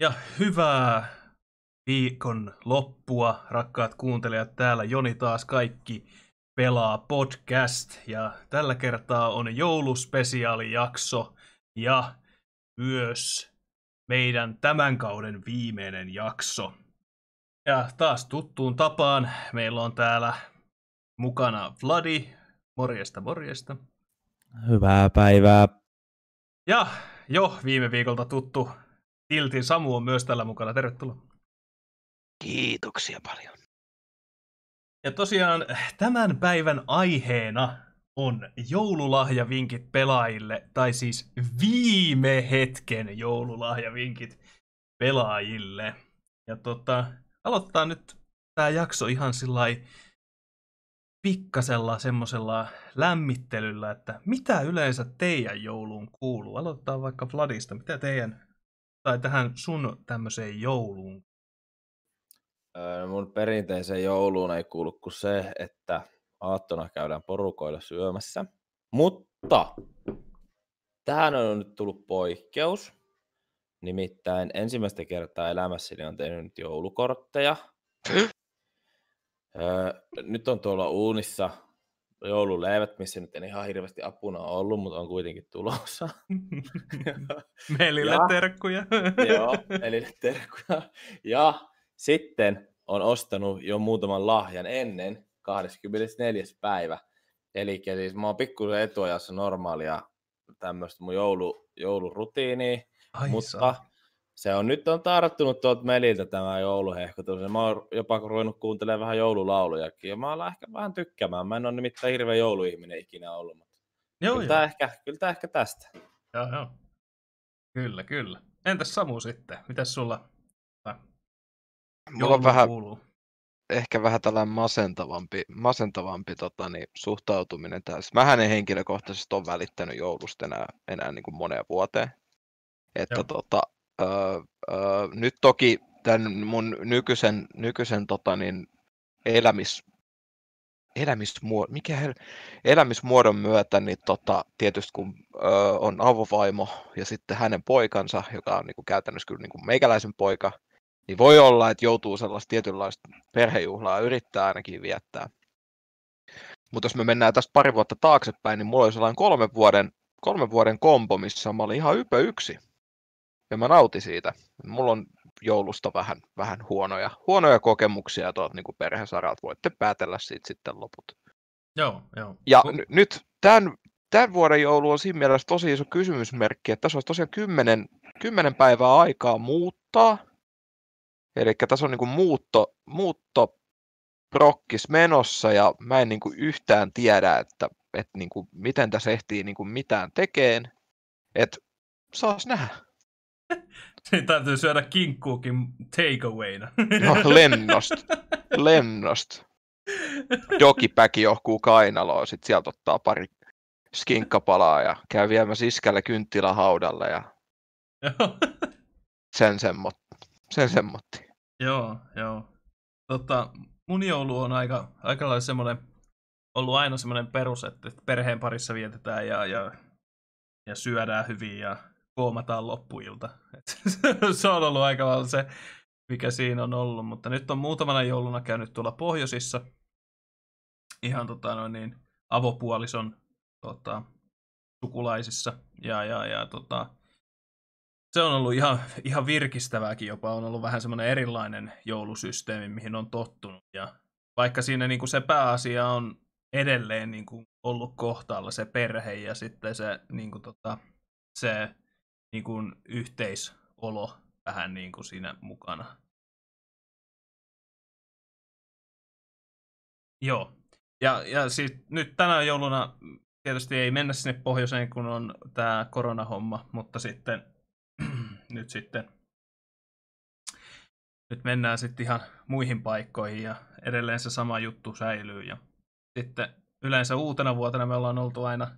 Ja hyvää viikon loppua, rakkaat kuuntelijat. Täällä Joni taas kaikki pelaa podcast. Ja tällä kertaa on jouluspesiaalijakso ja myös meidän tämän kauden viimeinen jakso. Ja taas tuttuun tapaan meillä on täällä mukana Vladi. Morjesta, morjesta. Hyvää päivää. Ja jo viime viikolta tuttu Tiltin Samu on myös tällä mukana. Tervetuloa. Kiitoksia paljon. Ja tosiaan tämän päivän aiheena on joululahjavinkit pelaajille, tai siis viime hetken joululahjavinkit pelaajille. Ja tota, aloittaa nyt tämä jakso ihan sillä pikkasella semmoisella lämmittelyllä, että mitä yleensä teidän jouluun kuuluu? Aloitetaan vaikka Vladista. Mitä teidän, tai tähän sun tämmöiseen jouluun? Öö, mun perinteiseen jouluun ei kuulu kuin se, että aattona käydään porukoilla syömässä. Mutta tähän on nyt tullut poikkeus. Nimittäin ensimmäistä kertaa elämässäni on tehnyt nyt joulukortteja. Öö, nyt on tuolla uunissa joululeivät, missä nyt en ihan hirveästi apuna ollut, mutta on kuitenkin tulossa. Melille ja, terkkuja. joo, Melille terkkuja. Ja sitten on ostanut jo muutaman lahjan ennen 24. päivä. Eli siis mä oon pikkusen etuajassa normaalia tämmöistä mun joulu, joulurutiiniä, Ai mutta saa se on nyt on tarttunut tuolta Meliltä tämä jouluhehkutus. Mä oon jopa ruvennut kuuntelemaan vähän joululaulujakin. Ja mä oon ehkä vähän tykkäämään. Mä en ole nimittäin hirveä jouluihminen ikinä ollut. Mutta joo, kyllä, Tämä ehkä, kyllä tämä ehkä tästä. Joo, joo. Kyllä, kyllä. Entäs Samu sitten? Mitäs sulla Mulla on vähän, kuuluu? ehkä vähän tällainen masentavampi, masentavampi tota, niin, suhtautuminen tässä. Mähän en henkilökohtaisesti ole välittänyt joulusta enää, enää niin kuin moneen vuoteen. Että tota, nyt toki tämän mun nykyisen, nykyisen tota, niin, elämis, elämismuodon, mikä hel, elämismuodon myötä, niin tota, tietysti kun ö, on avovaimo ja sitten hänen poikansa, joka on niin kuin käytännössä kyllä niin kuin meikäläisen poika, niin voi olla, että joutuu sellaista tietynlaista perhejuhlaa yrittää ainakin viettää. Mutta jos me mennään tästä pari vuotta taaksepäin, niin mulla oli sellainen kolme vuoden, kolme vuoden kombo, missä mä olin ihan ypö yksi ja mä nautin siitä. Mulla on joulusta vähän, vähän huonoja, huonoja kokemuksia tuolta niin perhesaralta. Voitte päätellä siitä sitten loput. Joo, joo. Ja n- nyt tämän, tämän vuoden joulu on siinä mielessä tosi iso kysymysmerkki, että tässä olisi tosiaan kymmenen, kymmenen päivää aikaa muuttaa. Eli tässä on niin kuin muutto, muutto prokkis menossa ja mä en niin kuin yhtään tiedä, että, että niin kuin miten tässä ehtii niin kuin mitään tekeen. Että saas nähdä. Siinä täytyy syödä kinkkuukin takeawayna. No, lennost. Lennost. Jokipäki johkuu kainaloon, sit sieltä ottaa pari skinkkapalaa ja käy viemässä iskälle kynttilähaudalle ja sen, semmot, sen semmotti. Joo, joo. Tota, mun joulu on aika, aika lailla semmoinen, ollut aina semmoinen perus, että perheen parissa vietetään ja, ja, ja syödään hyvin ja koomataan loppuilta. Se on ollut aika lailla se, mikä siinä on ollut, mutta nyt on muutamana jouluna käynyt tuolla pohjoisissa. Ihan tota, no niin, avopuolison tota, sukulaisissa. Ja, ja, ja tota, se on ollut ihan, ihan virkistävääkin jopa, on ollut vähän semmoinen erilainen joulusysteemi, mihin on tottunut. Ja vaikka siinä niin kuin se pääasia on edelleen niin kuin ollut kohtaalla se perhe ja sitten se, niin kuin tota, se niin kuin yhteisolo vähän niin kuin siinä mukana. Joo. Ja, ja siis nyt tänä jouluna tietysti ei mennä sinne pohjoiseen, kun on tämä koronahomma, mutta sitten nyt sitten nyt mennään sitten ihan muihin paikkoihin ja edelleen se sama juttu säilyy. Ja sitten yleensä uutena vuotena me ollaan oltu aina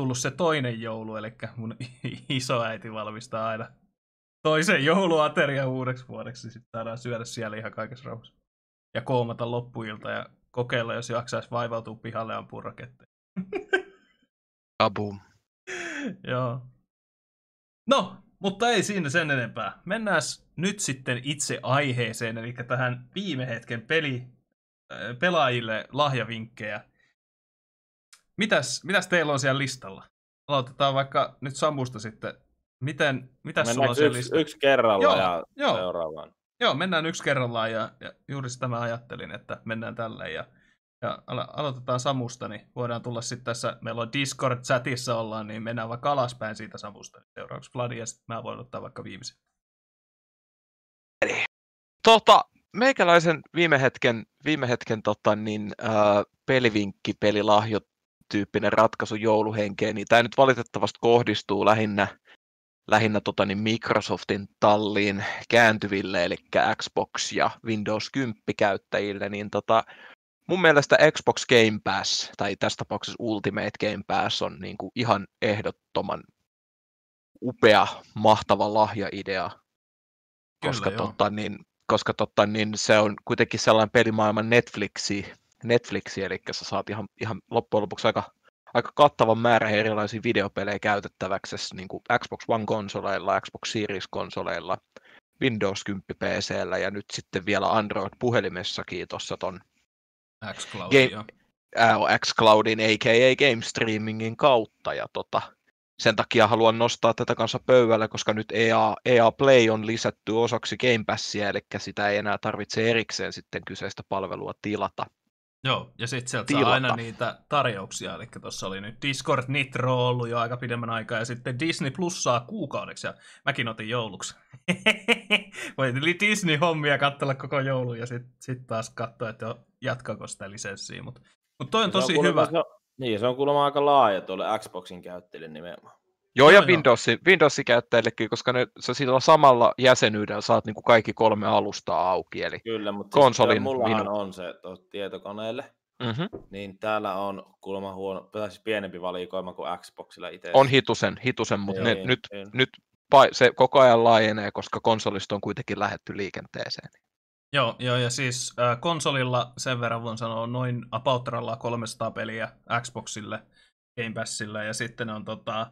tullut se toinen joulu, eli mun isoäiti valmistaa aina toisen jouluaterian uudeksi vuodeksi, niin sitten saadaan syödä siellä ihan kaikessa rauhassa. Ja koomata loppuilta ja kokeilla, jos jaksaisi vaivautua pihalle ja ampua raketteja. Abu. Joo. No, mutta ei siinä sen enempää. Mennään nyt sitten itse aiheeseen, eli tähän viime hetken peli, äh, pelaajille lahjavinkkejä. Mitäs, mitäs teillä on siellä listalla? Aloitetaan vaikka nyt Samusta sitten. Miten, mitäs sulla on siellä yksi, listalla? yksi kerralla Joo, ja joo. seuraavaan? Joo, mennään yksi kerrallaan ja, ja juuri sitä mä ajattelin, että mennään tälleen. Ja, ja alo- aloitetaan Samusta, niin voidaan tulla sitten tässä, meillä on Discord-chatissa ollaan, niin mennään vaikka alaspäin siitä Samusta. Seuraavaksi Vladi ja sitten mä voin ottaa vaikka viimeisen. Tota, meikäläisen viime hetken, viime hetken tota, niin, ää, pelivinkki, pelilahjo tyyppinen ratkaisu jouluhenkeen, niin tämä nyt valitettavasti kohdistuu lähinnä, lähinnä tota, niin Microsoftin talliin kääntyville, eli Xbox ja Windows 10 käyttäjille, niin tota, mun mielestä Xbox Game Pass, tai tässä tapauksessa Ultimate Game Pass, on niin kuin ihan ehdottoman upea, mahtava lahjaidea, koska, Kyllä, joo. tota, niin, koska tota, niin se on kuitenkin sellainen pelimaailman Netflixi, Netflixi eli sä saat ihan, ihan loppujen lopuksi aika, aika kattavan määrän erilaisia videopelejä käytettäväksi niin kuin Xbox One-konsoleilla, Xbox Series-konsoleilla, Windows 10 PCllä ja nyt sitten vielä Android-puhelimessakin tuossa ton X-Cloudia. ää, xCloudin aka Game Streamingin kautta ja tota, sen takia haluan nostaa tätä kanssa pöydälle, koska nyt EA, EA Play on lisätty osaksi Game Passia, eli sitä ei enää tarvitse erikseen sitten kyseistä palvelua tilata. Joo, ja sitten sieltä Tilata. saa aina niitä tarjouksia, eli tuossa oli nyt Discord Nitro ollut jo aika pidemmän aikaa, ja sitten Disney Plus saa kuukaudeksi, ja mäkin otin jouluksi. Voi eli Disney-hommia katsella koko joulun, ja sitten sit taas katsoa, että jatkaako sitä lisenssiä, mutta mut toi on tosi kuulemma- hyvä. Se on, niin, se on kuulemma aika laaja tuolle Xboxin käyttäjille nimenomaan. Joo, Joo, ja joo. Windowsin, Windowsin käyttäjillekin, koska ne, sä sillä samalla jäsenyydellä saat niin kuin kaikki kolme alustaa auki. Eli, Kyllä, mutta Konsolin siis mullahan minun- on se tuossa tietokoneelle, mm-hmm. niin täällä on kuulemma huono, siis pienempi valikoima kuin Xboxilla itse. On hitusen, hitusen mutta ne, Niin, nyt, niin. nyt pa- se koko ajan laajenee, koska konsolista on kuitenkin lähetty liikenteeseen. Joo, joo, ja siis äh, konsolilla sen verran voin sanoa noin apautralla 300 peliä Xboxille, Game Passille, ja sitten on tota,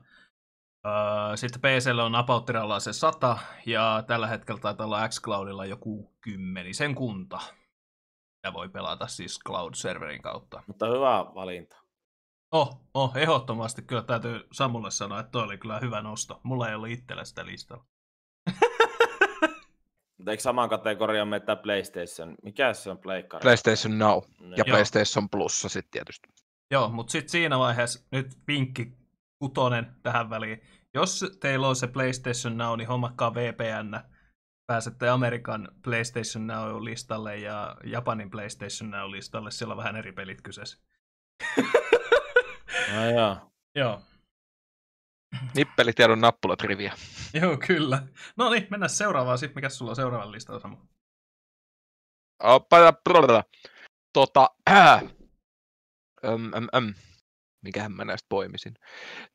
äh, sitten PClle on apautralla se 100, ja tällä hetkellä taitaa olla xCloudilla joku kymmenisen kunta. Ja voi pelata siis Cloud-serverin kautta. Mutta hyvä valinta. Oh, oh, ehdottomasti kyllä täytyy Samulle sanoa, että toi oli kyllä hyvä nosto. Mulla ei ollut itsellä sitä listalla. Mutta eikö samaan kategoriaan mene tämä PlayStation? Mikä se on Pleikkari? PlayStation Now Niin. ja Joo. PlayStation Plussa sitten tietysti. Joo, mutta sitten siinä vaiheessa nyt vinkki kutonen tähän väliin. Jos teillä on se PlayStation Now, niin hommakkaa VPN. Pääsette Amerikan PlayStation Now-listalle ja Japanin PlayStation Now-listalle. Siellä on vähän eri pelit kyseessä. No joo. Joo. Nippelitiedon nappulatriviä. Joo, kyllä. No niin, mennään seuraavaan sitten. Mikä sulla on seuraavan listalla, Samu? Tota, äh. Öm, öm, öm. Mikähän mä näistä poimisin.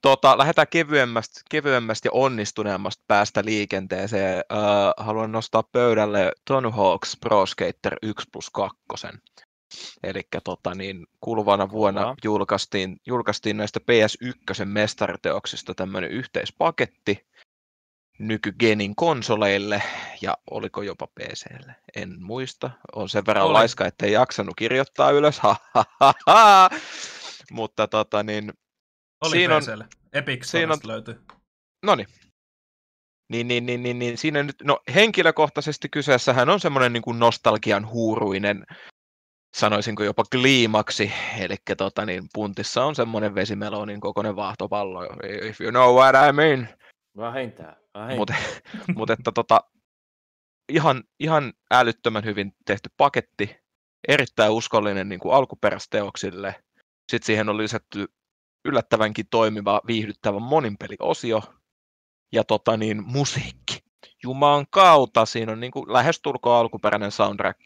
Tota, lähdetään kevyemmästä, kevyemmästä ja onnistuneemmasta päästä liikenteeseen. Öö, haluan nostaa pöydälle Tony Hawk's Pro Skater 1 plus 2. Eli tota, niin, kuluvana vuonna julkaistiin, julkaistiin näistä PS1 mestariteoksista tämmöinen yhteispaketti nykygenin konsoleille ja oliko jopa PClle, en muista. On sen verran Oli. laiska, ettei jaksanut kirjoittaa ylös. Ha, ha, ha, ha. Mutta tota niin, Oli Siinä on-. Epic siinä on- löytyy. no niin. Niin, niin, niin, niin, niin, siinä nyt, no henkilökohtaisesti kyseessähän on semmoinen niin kuin nostalgian huuruinen, sanoisinko jopa kliimaksi, eli tota, niin, puntissa on semmoinen vesimelonin kokoinen vaahtopallo, if you know what I mean. Vähintään. vähintään. Mutta mut että tota, ihan, ihan älyttömän hyvin tehty paketti, erittäin uskollinen niin kuin alkuperäisteoksille. Sitten siihen on lisätty yllättävänkin toimiva, viihdyttävä moninpeliosio ja tota niin, musiikki. Jumaan kautta, siinä on niin kuin lähestulkoon alkuperäinen soundtrack.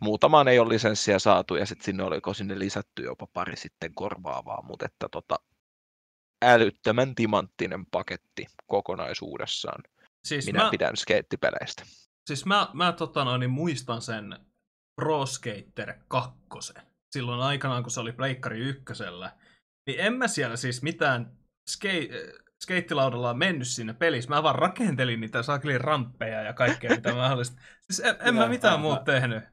Muutamaan ei ole lisenssiä saatu ja sitten sinne oliko sinne lisätty jopa pari sitten korvaavaa, mutta että tota, älyttömän timanttinen paketti kokonaisuudessaan. Siis Minä mä, pidän skeittipeleistä. Siis mä, mä tota noin, niin muistan sen Pro Skater 2. Silloin aikanaan, kun se oli Pleikkari ykkösellä. Niin en mä siellä siis mitään skate, skeittilaudalla on mennyt sinne pelissä. Mä vaan rakentelin niitä sakelin ramppeja ja kaikkea mitä mahdollista. Siis en, en mä mitään muuta tehnyt.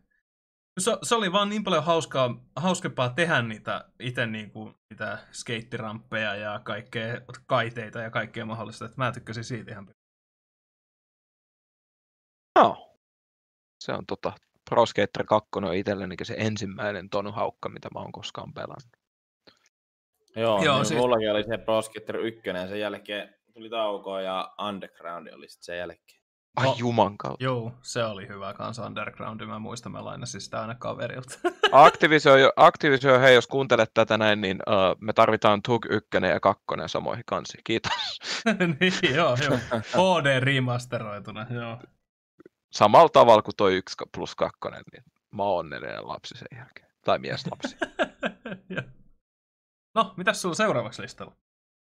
Se, se, oli vaan niin paljon hauskaa, hauskempaa tehdä niitä itse niin kuin, niitä skeittiramppeja ja kaikkea kaiteita ja kaikkea mahdollista, että mä tykkäsin siitä ihan No. Se on tota, Pro Skater 2 on itselleni se ensimmäinen Tony Haukka, mitä mä oon koskaan pelannut. Joo, Joo niin siis... mullakin oli se Pro Skater 1, ja sen jälkeen tuli tauko ja Underground oli sitten sen jälkeen. Ai no, juman kautta. Joo, se oli hyvä kanssa Underground, mä muistan, mä lainasin sitä aina kaverilta. Activision, Activision, hei jos kuuntelet tätä näin, niin uh, me tarvitaan TUG 1 ja 2 samoihin kansi. Kiitos. niin, joo, joo. HD remasteroituna, joo. Samalla tavalla kuin toi 1 plus 2, niin mä oon onnellinen lapsi sen jälkeen. Tai lapsi. no, mitäs sulla seuraavaksi listalla?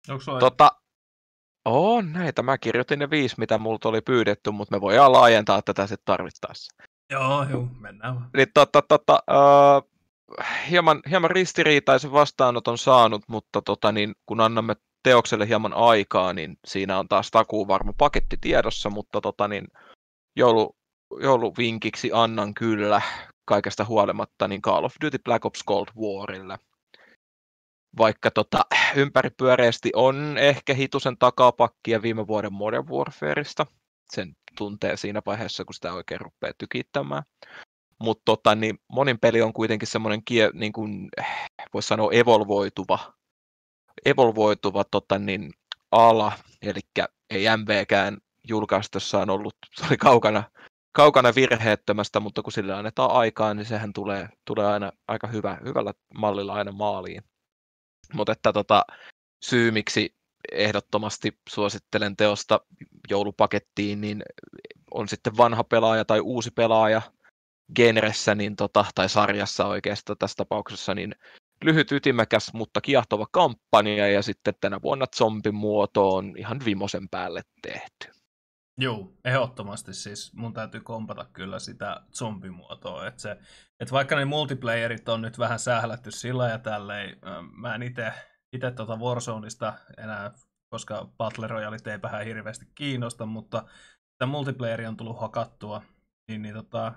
Onko sulla... Tota, on näitä. Mä kirjoitin ne viisi, mitä multa oli pyydetty, mutta me voidaan laajentaa tätä sitten tarvittaessa. Joo, joo, mennään vaan. Niin, tota, tota, uh, hieman, hieman ristiriitaisen vastaanoton saanut, mutta tota, niin, kun annamme teokselle hieman aikaa, niin siinä on taas takuu varma paketti tiedossa, mutta tota, niin, joulu, jouluvinkiksi annan kyllä kaikesta huolimatta niin Call of Duty Black Ops Cold Warille vaikka tota, ympäripyöreästi on ehkä hitusen takapakkia viime vuoden Modern Warfareista. Sen tuntee siinä vaiheessa, kun sitä oikein rupeaa tykittämään. Mutta tota, niin monin peli on kuitenkin semmoinen, niin kuin, voisi sanoa, evolvoituva, evolvoituva tota, niin, ala, eli ei MVkään julkaistussaan ollut, se oli kaukana, kaukana virheettömästä, mutta kun sille annetaan aikaa, niin sehän tulee, tulee aina aika hyvä, hyvällä mallilla aina maaliin. Mutta että tota, syy, miksi ehdottomasti suosittelen teosta joulupakettiin, niin on sitten vanha pelaaja tai uusi pelaaja genressä niin tota, tai sarjassa oikeastaan tässä tapauksessa, niin lyhyt ytimekäs, mutta kiehtova kampanja ja sitten tänä vuonna zombin muoto on ihan vimosen päälle tehty. Joo, ehdottomasti. Siis mun täytyy kompata kyllä sitä zombimuotoa, että se, että vaikka ne multiplayerit on nyt vähän sählätty sillä ja tälleen, mä en itse itse tuota Warzoneista enää, koska Battle Royale ei vähän hirveästi kiinnosta, mutta tämä multiplayeri on tullut hakattua, niin, niin tota,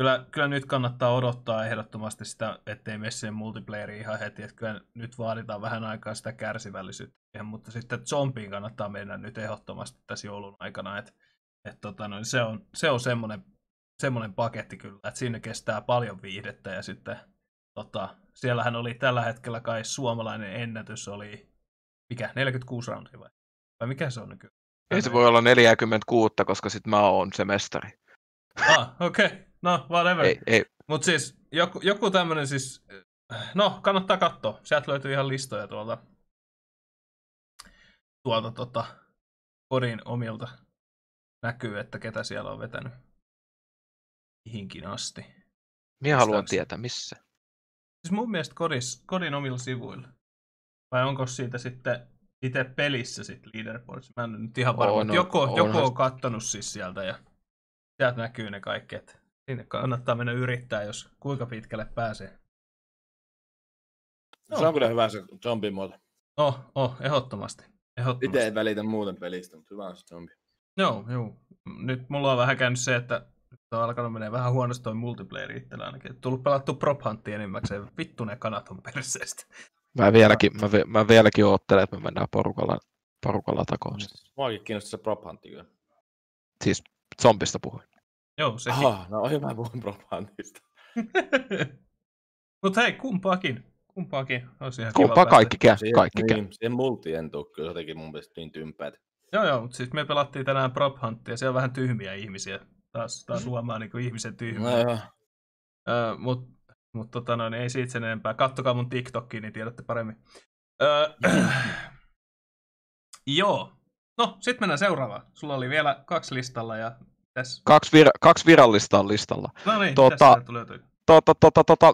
kyllä, kyllä nyt kannattaa odottaa ehdottomasti sitä, ettei mene siihen multiplayeriin ihan heti, että kyllä nyt vaaditaan vähän aikaa sitä kärsivällisyyttä, mutta sitten zombiin kannattaa mennä nyt ehdottomasti tässä joulun aikana, että et tota, no, se on, se on semmoinen, semmoinen paketti kyllä, että siinä kestää paljon viihdettä ja sitten tota, siellähän oli tällä hetkellä kai suomalainen ennätys oli, mikä, 46 roundia vai? Vai mikä se on nykyään? Ei se voi olla 46, koska sit mä oon se mestari. Ah, okei. Okay. No, whatever. Ei, ei. Mut siis joku, joku tämmönen siis, no kannattaa katsoa. Sieltä löytyy ihan listoja tuolta, tuolta tota, kodin omilta näkyy, että ketä siellä on vetänyt mihinkin asti. Minä haluan tietää, missä. Siis mun mielestä kodis, kodin omilla sivuilla. Vai onko siitä sitten itse pelissä sitten leaderboards? Mä en nyt ihan varma. On, joko, on, joko on kattonut siis sieltä ja sieltä näkyy ne kaikki, että sinne kannattaa mennä yrittää, jos kuinka pitkälle pääsee. No. Se on kyllä hyvä se zombimuoto. Oh, oh, ehdottomasti. ehdottomasti. Itse ei välitä muuten pelistä, mutta hyvä on se zombi. Joo, joo. Nyt mulla on vähän käynyt se, että on alkanut menee vähän huonosti toi multiplayer itsellä ainakin. Tullut pelattu prop huntia enimmäkseen. Vittu ne kanat on perseestä. Mä vieläkin, mä, mä vieläkin oottelen, että me mennään porukalla, porukalla takoon. Muakin kiinnostaa se prop huntti kyllä. Siis zombista puhuin. Joo, sekin. Aha, no hyvä puhun prop huntista. Mutta hei, kumpaakin. Kumpaakin olisi ihan Kumpaa kaikki käy. Kaikki käy. Niin, siihen multi en tuu kyllä jotenkin mun mielestä niin tympäät. Joo, joo, mutta siis me pelattiin tänään prop hunttia, siellä on vähän tyhmiä ihmisiä taas, taas luomaan niin kuin ihmisen tyhmää. No, uh, Mutta mut, tota noin, ei siitä sen enempää. Kattokaa mun TikTokkiin, niin tiedätte paremmin. Uh, joo. No, sitten mennään seuraavaan. Sulla oli vielä kaksi listalla ja tässä... Kaksi, vir- kaksi virallista on listalla. No niin, tota, tota, tota, tota,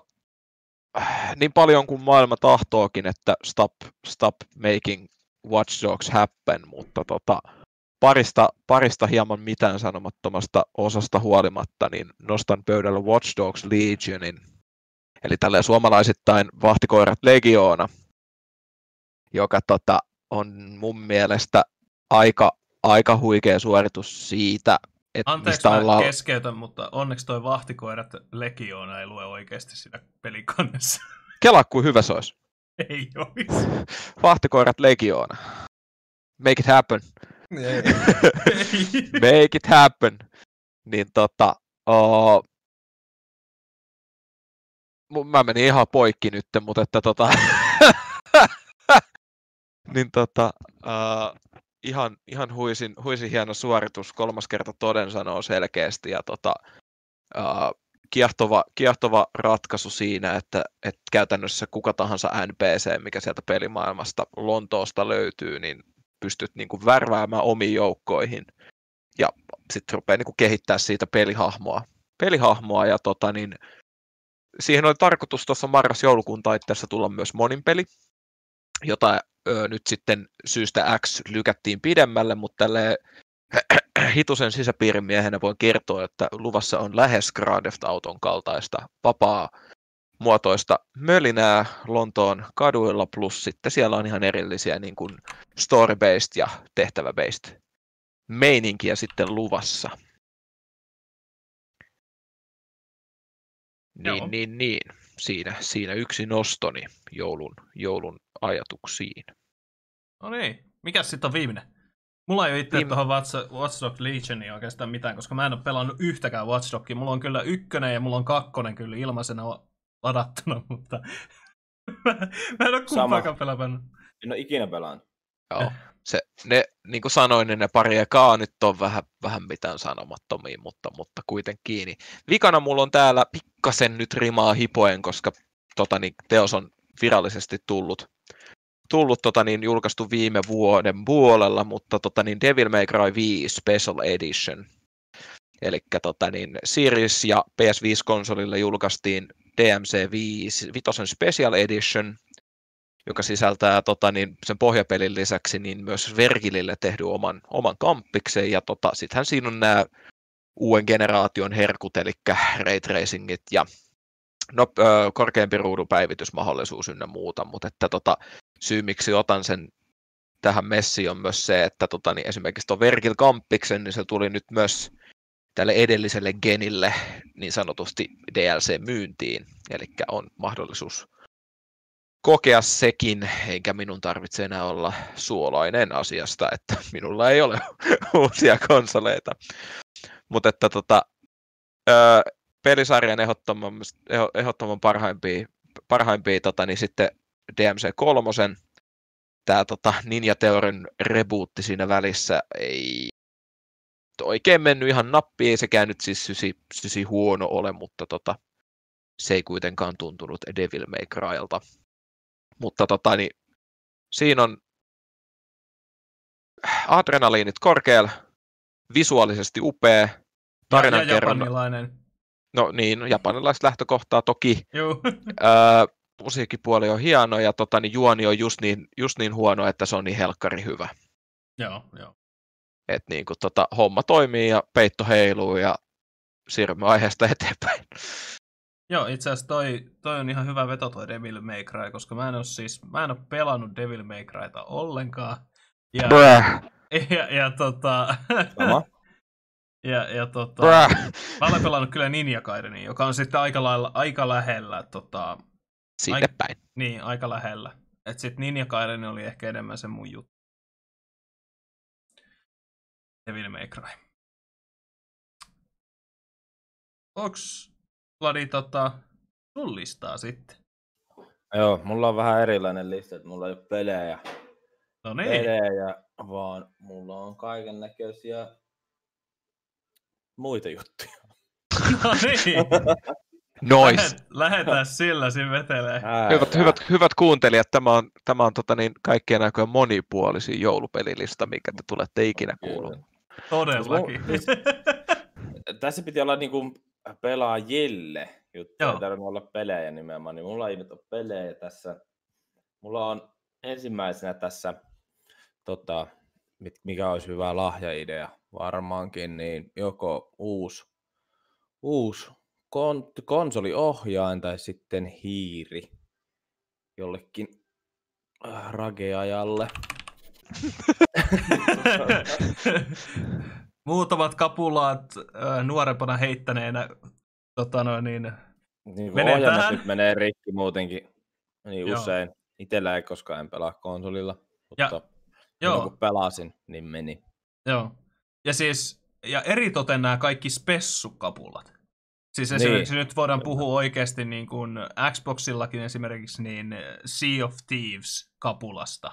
niin paljon kuin maailma tahtookin, että stop, stop making Watch Dogs happen, mutta tota, parista, parista hieman mitään sanomattomasta osasta huolimatta, niin nostan pöydällä Watch Dogs Legionin, eli tälle suomalaisittain vahtikoirat Legioona, joka tota, on mun mielestä aika, aika huikea suoritus siitä, että Anteeksi, mistä mä ollaan... keskeytän, mutta onneksi toi vahtikoirat Legioona ei lue oikeasti siinä pelikannessa. Kela kuin hyvä se olisi. ei olisi. Vahtikoirat Legioona. Make it happen. Ei. ei. Make it happen. Niin tota, uh, mä menin ihan poikki nyt, mutta että tota, niin tota, uh, ihan, ihan huisin, huisin hieno suoritus, kolmas kerta toden sanoo selkeästi ja tota, uh, kiehtova, kiehtova ratkaisu siinä, että, että käytännössä kuka tahansa NPC, mikä sieltä pelimaailmasta Lontoosta löytyy, niin pystyt niin kuin värväämään omiin joukkoihin ja sitten rupeaa niin kuin kehittää siitä pelihahmoa, pelihahmoa ja tota, niin, siihen oli tarkoitus tuossa marras-joulukuun taitteessa tulla myös monin peli, jota ö, nyt sitten syystä X lykättiin pidemmälle, mutta tälle hitusen sisäpiirin miehenä voin kertoa, että luvassa on lähes Grand Theft Auton kaltaista vapaa muotoista mölinää Lontoon kaduilla, plus sitten siellä on ihan erillisiä niin kuin story-based ja tehtävä-based meininkiä sitten luvassa. Joo. Niin, niin, niin. Siinä, siinä yksi nostoni joulun, joulun ajatuksiin. No niin, mikäs sitten on viimeinen? Mulla ei ole itse Viime- tuohon Watch, Watch Dogs Legioniin oikeastaan mitään, koska mä en ole pelannut yhtäkään Watch Dogia. Mulla on kyllä ykkönen ja mulla on kakkonen kyllä ilmaisena ladattuna, mutta mä, mä en ole kumpaakaan pelannut. En ole ikinä pelannut. Joo. Se, ne, niin kuin sanoin, niin ne pari ekaa nyt on vähän, vähän mitään sanomattomia, mutta, mutta kuitenkin kiinni. Vikana mulla on täällä pikkasen nyt rimaa hipoen, koska tota, niin, teos on virallisesti tullut, tullut tota, niin, julkaistu viime vuoden puolella, mutta tota, niin Devil May Cry 5 Special Edition. Eli tota, niin, Series ja PS5-konsolille julkaistiin DMC 5 Vitosen Special Edition, joka sisältää tota, niin, sen pohjapelin lisäksi niin myös Vergilille tehdyn oman, oman kamppiksen, ja tota, sittenhän siinä on nämä uuden generaation herkut, eli ray tracingit ja no, korkeampi ruudupäivitysmahdollisuus ynnä muuta, mutta että tota, syy miksi otan sen tähän messiin on myös se, että tota, niin esimerkiksi tuon Vergil Kampiksen, niin se tuli nyt myös tälle edelliselle genille niin sanotusti DLC-myyntiin, eli on mahdollisuus kokea sekin, eikä minun tarvitse enää olla suolainen asiasta, että minulla ei ole uusia konsoleita. Mutta että tota, ö, pelisarjan ehdottoman, ehdottoman parhaimpia, parhaimpia tota, niin sitten DMC3, tämä tota, Ninja Theorin rebootti siinä välissä ei oikein mennyt ihan nappiin, ei sekään nyt siis sysi, sysi huono ole, mutta tota, se ei kuitenkaan tuntunut Devil May Crylta. Mutta tota, niin, siinä on adrenaliinit korkealla, visuaalisesti upea, Ja, ja japanilainen. no niin, japanilaista lähtökohtaa toki, öö, musiikkipuoli on hieno ja tota, niin juoni on just niin, just niin huono, että se on niin helkkari hyvä. joo, joo. Et niin kuin, tota, homma toimii ja peitto heiluu ja siirrymme aiheesta eteenpäin. Joo, itse asiassa toi, toi on ihan hyvä veto toi Devil May Cry, koska mä en ole siis, mä en ole pelannut Devil May Cryta ollenkaan. Ja, Bräh, ja, ja tota, Sama. ja, ja tota, bräh. mä olen pelannut kyllä Ninja Gaidenia, joka on sitten aika, lailla, aika lähellä, tota, Sinne Ai- päin. niin, aika lähellä. Et sit Ninja Gaiden oli ehkä enemmän se mun juttu. Devil May Cry. Onks Vladi tota, sun listaa sitten? Joo, mulla on vähän erilainen lista, että mulla ei ole pelejä, No niin. pelejä vaan mulla on kaiken näköisiä muita juttuja. No niin. Nois. Lähet, lähetään sillä siinä vetelee. Hyvät, hyvät, hyvät kuuntelijat, tämä on, tämä on tota niin, kaikkien aikojen monipuolisin joulupelilista, mikä te tulette ikinä kuulemaan. Todellakin. Tässä piti olla niinku pelaajille juttu, Joo. ei tarvinnut olla pelejä nimenomaan, niin mulla ei nyt ole pelejä tässä. Mulla on ensimmäisenä tässä, tota, mikä olisi hyvä lahjaidea varmaankin, niin joko uusi, uusi kon- konsoliohjain tai sitten hiiri jollekin äh, rageajalle. Muutamat kapulaat äh, nuorempana heittäneenä tota noin, niin, Niin Menee tähän. nyt menee rikki muutenkin niin Joo. usein. Itellä ei koskaan en pelaa konsolilla, mutta Ja- joo, kun pelasin, niin meni. joo. Ja siis, ja eritoten nämä kaikki spessukapulat. Siis esimerkiksi Niin. nyt voidaan puhua oikeasti niin kuin Xboxillakin esimerkiksi niin Sea of Thieves-kapulasta.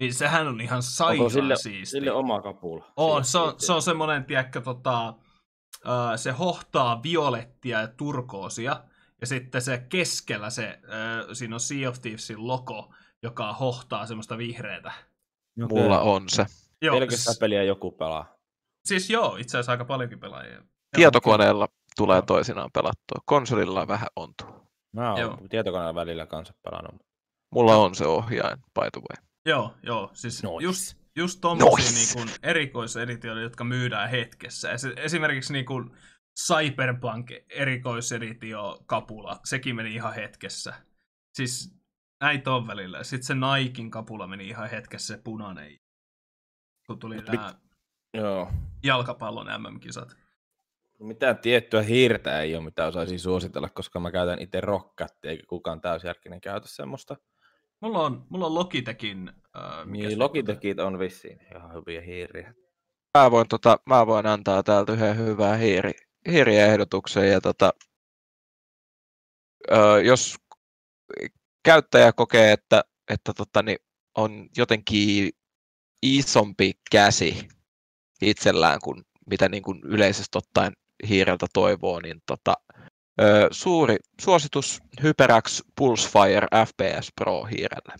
Niin sehän on ihan Onko sairaan sille, siisti. sille oma kapula? On, se on, Sille- se on semmoinen, tiedätkö, tota, ää, se hohtaa violettia ja turkoosia, ja sitten se keskellä se, ää, siinä on Sea of Thievesin logo, joka hohtaa semmoista vihreätä. Okei. Mulla on se. Joo, s- peliä joku pelaa? siis joo, itse asiassa aika paljonkin pelaajia. Tietokoneella tulee toisinaan pelattua. Konsolilla vähän ontuu. Mä oon Joo. tietokoneella välillä kanssa pelannut. Mulla on se ohjain, by the way. Joo, joo, siis Nois. just, just tommosia niin kuin erikoiseditioita, jotka myydään hetkessä. Esimerkiksi niin kuin Cyberpunk erikoiseditio kapula, sekin meni ihan hetkessä. Siis näitä on välillä. Sitten se Naikin kapula meni ihan hetkessä, se punainen. Kun tuli nämä Joo. jalkapallon MM-kisat. Mitään tiettyä hiirtä ei ole, mitä osaisin suositella, koska mä käytän itse rockattia, eikä kukaan täysjärkinen käytä semmoista. Mulla on, mulla on Logitechin... Äh, mikä se Niin Logitechit on vissiin ihan hyviä hiiriä. Mä voin, tota, mä voin antaa täältä yhden hyvän hiiri, hiiriehdotuksen. Ja tota, ö, jos käyttäjä kokee, että, että tota, niin on jotenkin isompi käsi itsellään kuin mitä niin kuin yleisesti ottaen hiireltä toivoo, niin tota, ö, suuri suositus HyperX Pulsefire FPS Pro hiirelle.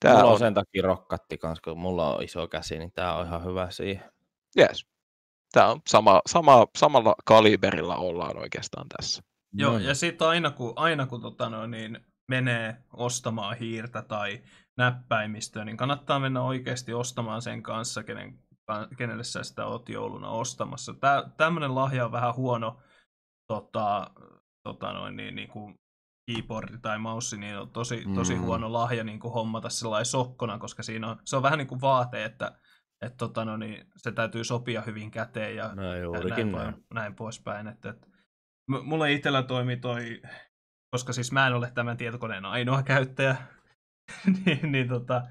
Tää mulla on, on, sen takia rockatti kanssa, kun mulla on iso käsi, niin tää on ihan hyvä siihen. yes. Tää on sama, sama, samalla kaliberilla ollaan oikeastaan tässä. Joo, No ja sitten aina kun, aina kun tota noin, niin menee ostamaan hiirtä tai näppäimistöä, niin kannattaa mennä oikeasti ostamaan sen kanssa, kenen, kenelle sä sitä oot jouluna ostamassa. Tää, tämmönen lahja on vähän huono tota, tota noin, niin, niin kuin keyboardi tai mouse, niin on tosi, tosi Mm. huono lahja niin kuin hommata sellainen sokkona, koska siinä on, se on vähän niin kuin vaate, että et, tota, no, niin, se täytyy sopia hyvin käteen ja No ja näin, näin. näin poispäin. Että, että m- mulla itsellä toimi toi, koska siis mä en ole tämän tietokoneen ainoa käyttäjä, niin, niin tota,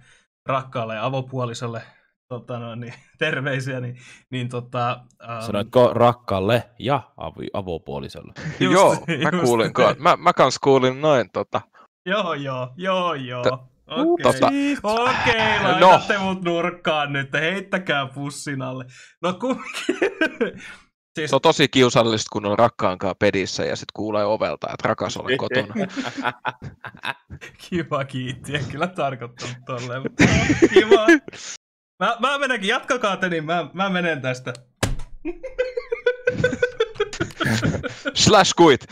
rakkaalle avopuolisolle tota, no, niin, terveisiä, niin, niin tota, ähm, Sanoitko rakkaalle ja avi- avopuolisolle? Just- joo, mä just kuulin, ka- mä, mä kans kuulin noin tota. Joo, joo, joo, joo. T- Okei, tota- okei, No. laitatte mut nurkkaan nyt, heittäkää pussin alle. No kumminkin. siis, Se on tosi kiusallista, kun on rakkaankaan pedissä ja sitten kuulee ovelta, että rakas ole kotona. Kiva, kiitti. En kyllä tarkoittanut tolleen, mutta kiva. Mä, mä menenkin, jatkakaa te, niin mä, mä menen tästä. Slash quit!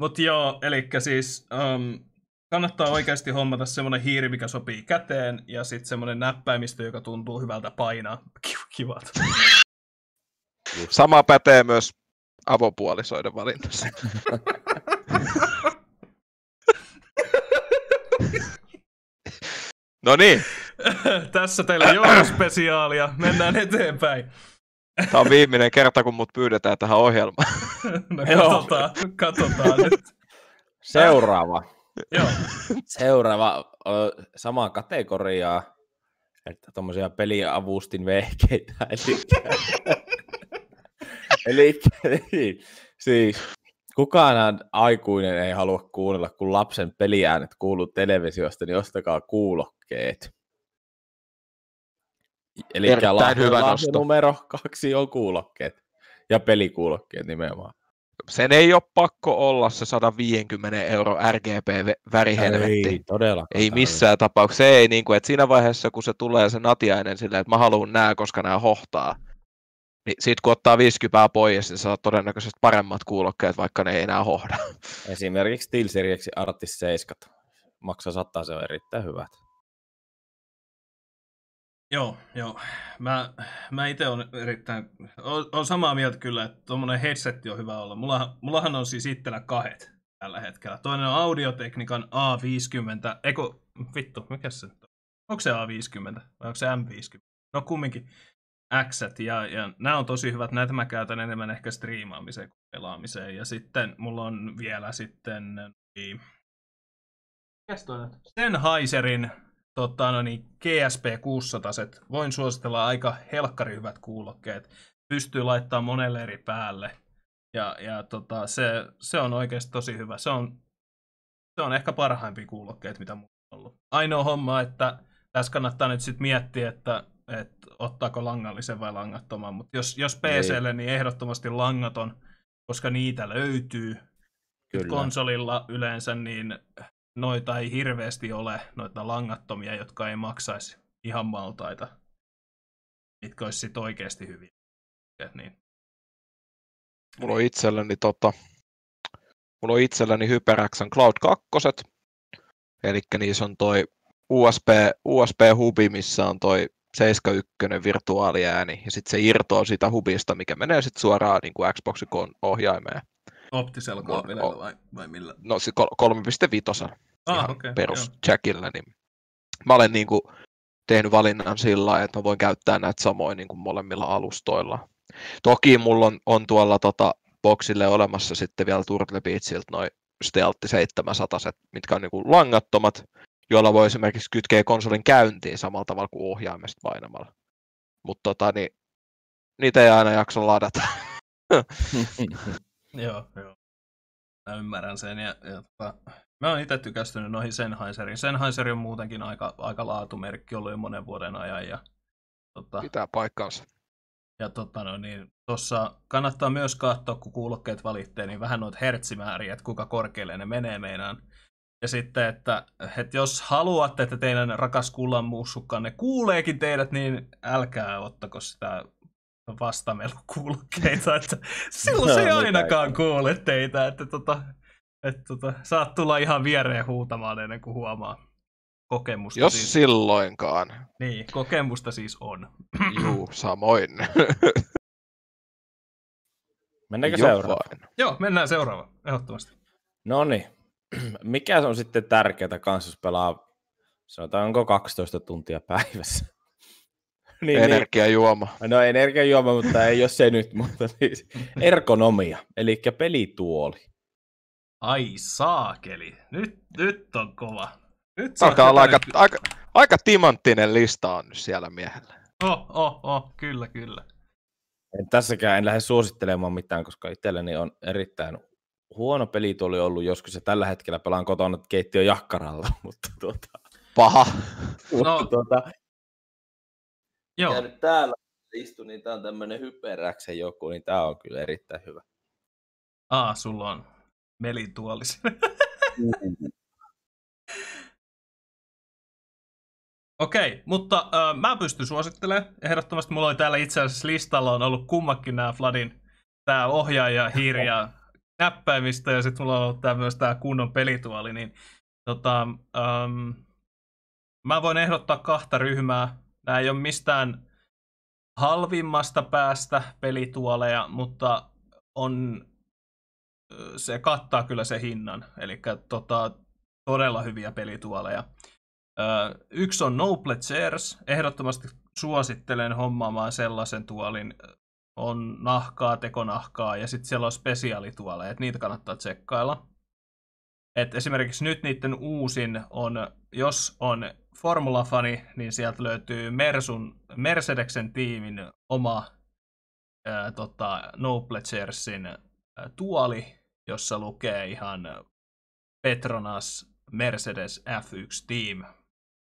Mut joo, eli siis um, kannattaa oikeasti hommata semmonen hiiri, mikä sopii käteen, ja sitten semmonen näppäimistö, joka tuntuu hyvältä painaa. Kiva, kivat. Sama pätee myös avopuolisoiden valinnassa. No niin, Tässä teille jouluspesiaalia. Mennään eteenpäin. tämä on viimeinen kerta, kun mut pyydetään tähän ohjelmaan. No katsotaan, katsotaan nyt. Seuraava. Joo, Seuraava samaa kategoriaa. Että tommosia peliavustin vehkeitä. Eli, eli niin, siis kukaan aikuinen ei halua kuunnella, kun lapsen peliäänet kuuluu televisiosta, niin ostakaa kuulokkeet. Eli hyvä nosto. numero kaksi on kuulokkeet. Ja pelikuulokkeet nimenomaan. Sen ei ole pakko olla se 150 euro RGB-värihelvetti. Ei todellakaan. Ei missään tapauksessa. Se ei, niin kuin, että siinä vaiheessa, kun se tulee se natiainen silleen, että mä haluan nää, koska nämä hohtaa, niin sit kun ottaa 50 pois, niin saat todennäköisesti paremmat kuulokkeet, vaikka ne ei enää hohda. Esimerkiksi SteelSerieksi Artis 7. Maksaa 100, se on erittäin hyvät. Joo, joo. Mä, mä itse on erittäin, on samaa mieltä kyllä, että tuommoinen headsetti on hyvä olla. Mulla, mullahan on siis itsellä kahdet tällä hetkellä. Toinen on Audioteknikan A50, eiku, vittu, mikä se nyt on? Onko se A50 vai onko se M50? No kumminkin X ja, ja nämä on tosi hyvät. Näitä mä käytän enemmän ehkä striimaamiseen kuin pelaamiseen. Ja sitten mulla on vielä sitten niin, Sennheiserin tota, no niin, GSP 600 set. Voin suositella aika helkkari hyvät kuulokkeet. Pystyy laittamaan monelle eri päälle. Ja, ja tota, se, se, on oikeasti tosi hyvä. Se on, se on ehkä parhaimpia kuulokkeet, mitä mulla on ollut. Ainoa homma, että tässä kannattaa nyt sitten miettiä, että, että ottaako langallisen vai langattoman. Mutta jos, jos PClle, niin ehdottomasti langaton, koska niitä löytyy. Kyllä. Konsolilla yleensä niin noita ei hirveästi ole, noita langattomia, jotka ei maksaisi ihan maltaita, mitkä olisi sitten oikeasti hyviä. Et niin. Mulla on itselläni, tota, mulla on itselläni HyperXn Cloud 2, eli niissä on toi USB, USB-hubi, missä on toi 71 virtuaaliääni, ja sitten se irtoaa sitä hubista, mikä menee sitten suoraan niin kuin Xboxin ohjaimeen. Optisella kaapelilla vai, vai millä? No se 3.5 ah, okay, perus jackillä, niin mä olen niin kuin tehnyt valinnan sillä että mä voin käyttää näitä samoin niin kuin molemmilla alustoilla. Toki mulla on, on tuolla tota, boxille olemassa sitten vielä Turtle Beachiltä noin Stealth 700, mitkä on niin kuin langattomat, joilla voi esimerkiksi kytkeä konsolin käyntiin samalla tavalla kuin ohjaimesta painamalla. Mutta tota, niin, niitä ei aina jaksa ladata. joo, joo. Mä ymmärrän sen. Ja, ja tota, mä oon itse tykästynyt noihin Sennheiseriin. Sennheiser on muutenkin aika, aika laatumerkki ollut jo monen vuoden ajan. Ja, tota, Pitää paikkaansa. Ja tota, no, niin, tossa kannattaa myös katsoa, kun kuulokkeet valitteen, niin vähän noita hertsimääriä, että kuinka korkealle ne menee meinaan. Ja sitten, että, että jos haluatte, että teidän rakas kullan mussukkanne kuuleekin teidät, niin älkää ottako sitä vastamelukuulokkeita, että silloin se ei ainakaan kuule teitä, että tota, että tota, saat tulla ihan viereen huutamaan ennen kuin huomaa kokemusta. Jos siis... silloinkaan. Niin, kokemusta siis on. Juu, samoin. Mennäänkö seuraavaan? Joo, mennään seuraavaan, ehdottomasti. No niin. Mikä on sitten tärkeää kanssa, jos pelaa, sanotaanko 12 tuntia päivässä? niin, niin. energiajuoma. Niin. No energiajuoma, mutta ei jos se nyt, mutta siis ergonomia, eli pelituoli. Ai saakeli, nyt, nyt on kova. Nyt Alkaa olla aika, aika, aika timanttinen lista on nyt siellä miehellä. Oh, oh, oh, kyllä, kyllä. En tässäkään en lähde suosittelemaan mitään, koska itselleni on erittäin huono pelituoli ollut joskus ja tällä hetkellä pelaan kotona keittiö jakkaralla, mutta tuota... Paha. no, tuota, Joo. Ja nyt täällä istu, niin tää on tämmönen hyperäksen joku, niin tää on kyllä erittäin hyvä. Aa, sulla on melituolis. Okei, okay, mutta äh, mä pystyn suosittelemaan. Ehdottomasti mulla oli täällä itse asiassa listalla on ollut kummakin nämä Fladin tämä ohjaaja, hiiri ja näppäimistä ja sitten mulla on ollut tää myös tämä kunnon pelituoli, niin tota, ähm, mä voin ehdottaa kahta ryhmää. Nämä ei ole mistään halvimmasta päästä pelituoleja, mutta on, se kattaa kyllä se hinnan. Eli tota, todella hyviä pelituoleja. Yksi on Noble Chairs. Ehdottomasti suosittelen hommaamaan sellaisen tuolin. On nahkaa, tekonahkaa ja sitten siellä on spesiaalituoleja, että niitä kannattaa tsekkailla. Et esimerkiksi nyt niiden uusin on, jos on Formula-fani, niin sieltä löytyy Mersun, Mercedeksen tiimin oma ää, tota, ää, tuoli, jossa lukee ihan Petronas Mercedes F1 Team.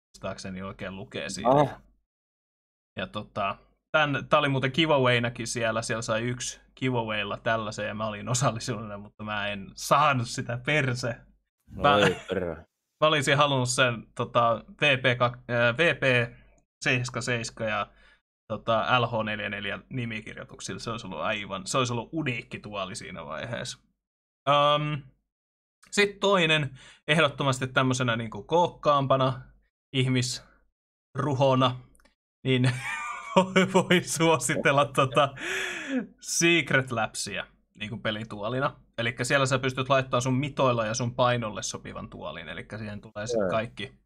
Muistaakseni oikein lukee siinä. Oh. Ja tota, tämä oli muuten giveawaynakin siellä. Siellä sai yksi giveawaylla tällaisen ja mä olin osallisena, mutta mä en saanut sitä perse. Mä, mä olisin halunnut sen tota, VP, äh, VP 77 ja tota, LH44 nimikirjoituksilla. Se olisi ollut aivan, se olisi ollut uniikki tuoli siinä vaiheessa. Um, Sitten toinen, ehdottomasti tämmöisenä niin kuin kookkaampana ihmisruhona, niin voi suositella tota Secret Labsia niin kuin pelituolina. Eli siellä sä pystyt laittamaan sun mitoilla ja sun painolle sopivan tuolin, eli siihen tulee sitten kaikki,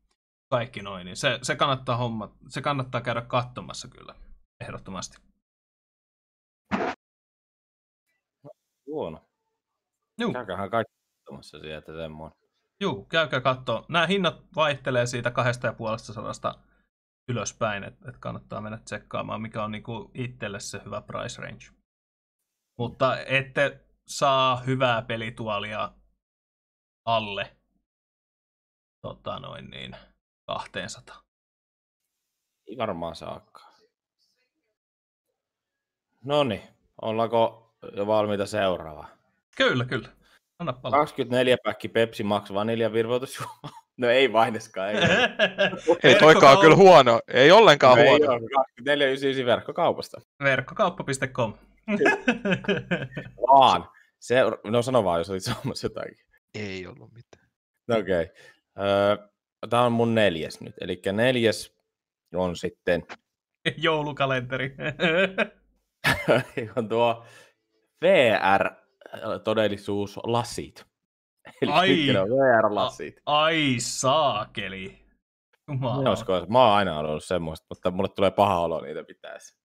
kaikki noin, niin se, se, kannattaa homma, se kannattaa käydä katsomassa kyllä, ehdottomasti. Huono. Juu. Käykähän kaikki katsomassa sieltä semmoinen. Juu, käykää katsoa. Nämä hinnat vaihtelee siitä kahdesta ja puolesta sadasta ylöspäin, että et kannattaa mennä tsekkaamaan, mikä on niinku itselle se hyvä price range. Mutta ette saa hyvää pelituolia alle tota noin niin, 200. Ei varmaan saakaan. No niin, ollaanko jo valmiita seuraavaan? Kyllä, kyllä. Anna palaa. 24 päkki Pepsi Max Vanilja virvoitusjuoma. No ei vaineskaan, ei. Ei toikaan kyllä huono, ei ollenkaan No ei huono. ole, 24,99 verkkokaupasta. Verkkokauppa.com. Vaan. Se, no sano vaan, jos olit sanomassa jotakin. Ei ollut mitään. No Okei. Okay. Öö, Tämä on mun neljäs nyt. Eli neljäs on sitten Joulukalenteri. on tuo VR-todellisuuslasit. Eli Ai. mitkä ne on VR-lasit. Ai saakeli. Jumala. Mä oon aina ollut semmoista, mutta mulle tulee paha olo niitä pitäisi.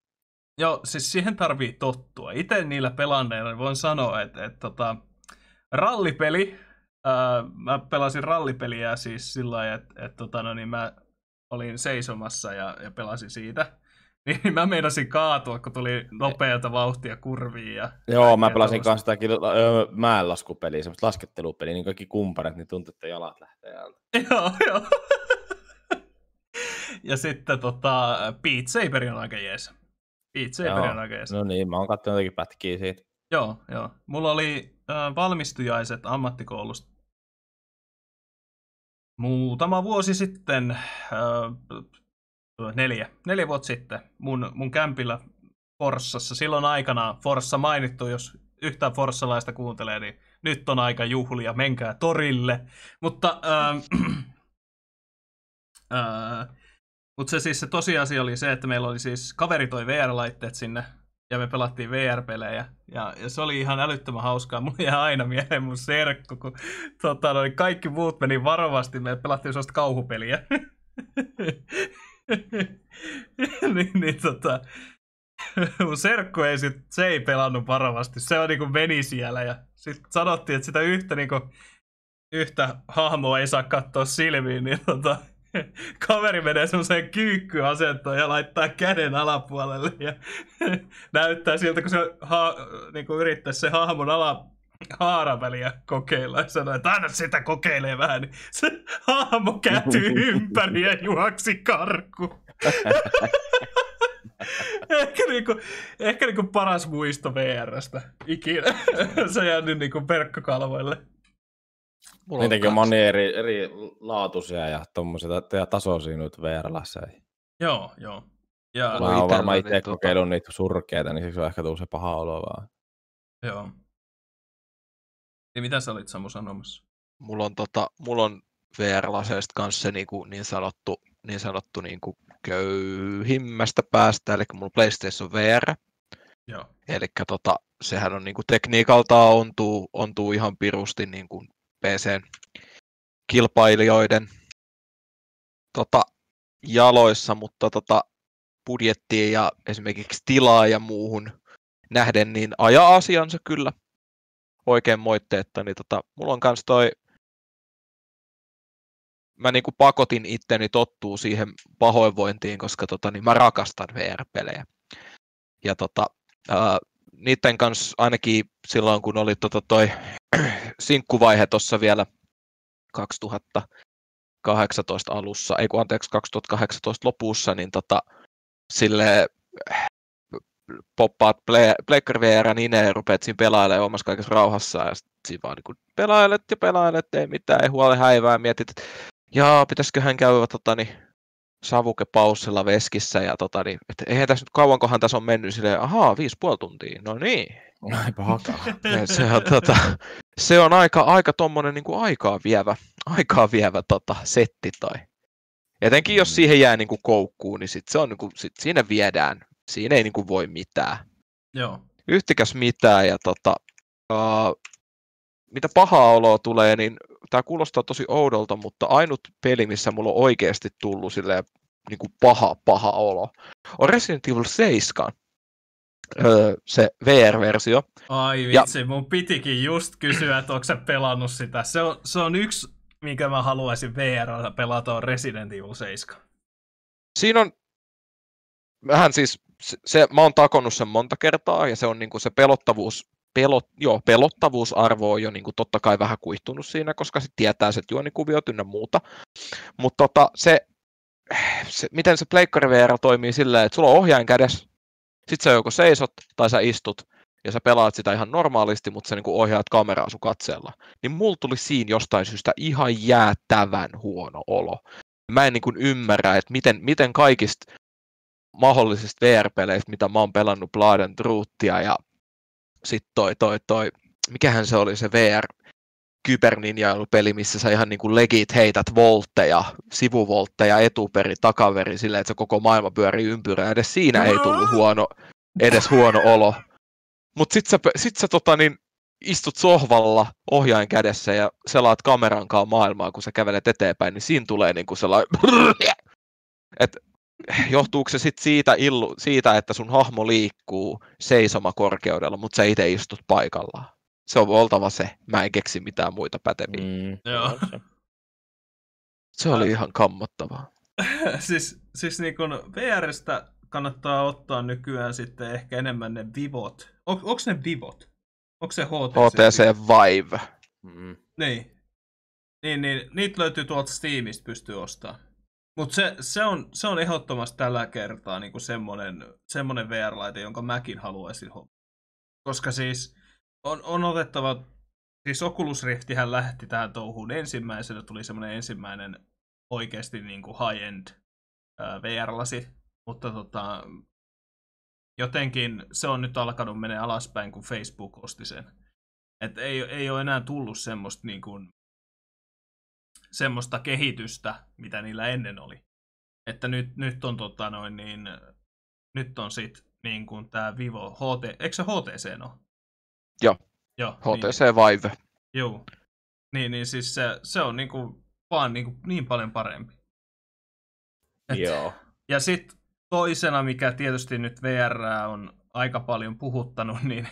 Joo, siis siihen tarvii tottua. Itse niillä pelanneilla voin sanoa, että, että tota, rallipeli, ää, mä pelasin rallipeliä siis sillä lailla, että, että tota, no niin, mä olin seisomassa ja, ja pelasin siitä. Niin mä meinasin kaatua, kun tuli nopeata vauhtia kurviin. Ja Joo, mä pelasin kanssa sitä öö, mäenlaskupeliä, semmoista laskettelupeliä, niin kaikki kumppanit, niin tuntuu, että jalat lähtee alta. Joo, joo. ja sitten tota, Beat Saber on aika jees. Joo. on aika. No niin, mä oon katsonut jotakin pätkiä siitä. Joo, joo. Mulla oli äh, valmistujaiset ammattikoulusta muutama vuosi sitten, äh, neljä, neljä vuotta sitten, mun, mun kämpillä Forssassa. Silloin aikana Forssa mainittu, jos yhtään forssalaista kuuntelee, niin nyt on aika juhlia, menkää torille. Mutta, äh, äh, mutta se siis se tosiasia oli se, että meillä oli siis kaveri toi VR-laitteet sinne ja me pelattiin VR-pelejä. Ja, ja se oli ihan älyttömän hauskaa. Mulla jää aina mieleen mun serkku, kun tota, no, niin kaikki muut meni varovasti. Me pelattiin sellaista kauhupeliä. niin, niin tota, mun serkku ei sit, se ei pelannut varovasti. Se on niinku meni siellä ja sitten sanottiin, että sitä yhtä niinku, yhtä hahmoa ei saa katsoa silmiin, niin tota, kaveri menee semmoiseen kyykkyasentoon ja laittaa käden alapuolelle ja näyttää siltä, kun se ha, niin kuin yrittäisi se hahmon ala, haaran väliä kokeilla ja sanoo, että aina sitä kokeilee vähän, niin se hahmo kääntyi ympäri ja juoksi karku. ehkä niinku, ehkä niinku paras muisto VRstä ikinä. se jäänyt niinku verkkokalvoille. Mulla Niitäkin on moni eri, eri laatuisia ja tommosia ja tasoisia nyt VR-lasseja. Joo, joo. Ja, Mä oon varmaan niin itse tota- kokeillut niitä surkeita, niin siksi on ehkä tullut se paha olo vaan. joo. Niin mitä sä olit Samu sanomassa? mulla on, tota, mulla on VR-laseista kanssa se niinku, niin sanottu, niin sanottu niinku köyhimmästä päästä, eli mulla on PlayStation VR, Joo. eli tota, sehän on niinku tekniikaltaan ontuu, ontuu ihan pirusti PC-kilpailijoiden tota, jaloissa, mutta tota, budjettiin ja esimerkiksi tilaa ja muuhun nähden, niin ajaa asiansa kyllä oikein moitteetta, niin tota, mulla on kans toi mä niinku pakotin itteni tottuu siihen pahoinvointiin, koska tota, niin mä rakastan VR-pelejä. Ja tota, ää, niiden kanssa ainakin silloin, kun oli tota toi sinkkuvaihe tuossa vielä 2018 alussa, ei kun anteeksi 2018 lopussa, niin tota, sille poppaat Pleikkari VR niin ne rupeat siinä pelailemaan omassa kaikessa rauhassa ja sitten siinä vaan niin pelailet ja pelailet, ei mitään, ei huole häivää, mietit, että jaa, pitäisiköhän käydä tota, niin, savukepaussilla veskissä ja tota, niin, että eihän tässä nyt kauankohan tässä on mennyt silleen, ahaa, viisi puoli tuntia, no niin. Aipa hakaa. Se on, tota, se on aika, aika tommonen niin kuin aikaa vievä, aikaa vievä tota, setti toi. Etenkin jos Mm. siihen jää niin kuin koukkuun, niin sit se on, niin kuin, sit siinä viedään. Siinä ei niin kuin voi mitään. Joo. Yhtikäs mitään ja tota, uh, mitä pahaa oloa tulee, niin tämä kuulostaa tosi oudolta, mutta ainut peli, missä mulla on oikeasti tullut silleen, niin kuin paha, paha olo, on Resident Evil 7, öö, se VR-versio. Ai vitsi, ja... mun pitikin just kysyä, että onko sä pelannut sitä. Se on, se on yksi, minkä mä haluaisin VR pelata, on Resident Evil 7. Siinä on vähän siis, se, se, mä oon takonnut sen monta kertaa, ja se on niinku se pelottavuus, pelot, joo, pelottavuusarvo on jo niinku totta kai vähän kuihtunut siinä, koska se tietää se juonikuviot ynnä muuta. Mutta tota, se, se, miten se Pleikkari VR toimii silleen, että sulla on ohjain kädessä, sit sä joko seisot tai sä istut, ja sä pelaat sitä ihan normaalisti, mutta sä niinku ohjaat kameraa sun katseella. Niin mulla tuli siinä jostain syystä ihan jäätävän huono olo. Mä en niinku ymmärrä, että miten, miten kaikista mahdollisista VR-peleistä, mitä mä oon pelannut Blood and Truthia ja sitten toi, toi, toi, mikähän se oli se VR kyberninjailu-peli, missä sä ihan niin kuin legit heität voltteja, sivuvoltteja etuperi, takaveri silleen, että se koko maailma pyörii ympyrää. Edes siinä ei tullut huono, edes huono olo. Mutta sit sä, sit sä tota, niin, istut sohvalla ohjain kädessä ja selaat kameran kanssa maailmaa, kun sä kävelet eteenpäin, niin siinä tulee niin kuin sellainen... että johtuuko se sit siitä, illu, siitä, että sun hahmo liikkuu seisomakorkeudella, mutta sä itse istut paikallaan? Se on oltava se. Mä en keksi mitään muita päteviä. Mm, Joo. Se oli ihan kammottavaa. siis, siis niin kun VRstä kannattaa ottaa nykyään sitten ehkä enemmän ne vivot. On, onko ne vivot? Onko se HTC? HTC Vive. Mm. Niin. Niin, niin. Niitä löytyy tuolta Steamista pystyy ostamaan. Mutta se, se, on, se on ehdottomasti tällä kertaa niinku semmoinen, semmoinen VR-laite, jonka mäkin haluaisin hommata. Koska siis on, on otettava, siis Oculus Riftihän lähti tähän touhuun ensimmäisenä, tuli semmoinen ensimmäinen oikeasti niinku high-end VR-lasi, mutta tota, jotenkin se on nyt alkanut mennä alaspäin, kun Facebook osti sen. Et ei, ei ole enää tullut semmoista niin kuin, semmoista kehitystä, mitä niillä ennen oli. Että nyt, nyt on tota noin niin, nyt on sit niin kuin tää Vivo HT, eikö se HTC no? Joo. Joo. HTC niin, Vive. Joo. Niin, niin siis se, se on niin kuin, vaan niin, kuin, niin paljon parempi. Et, Joo. Ja sitten toisena, mikä tietysti nyt VR on aika paljon puhuttanut, niin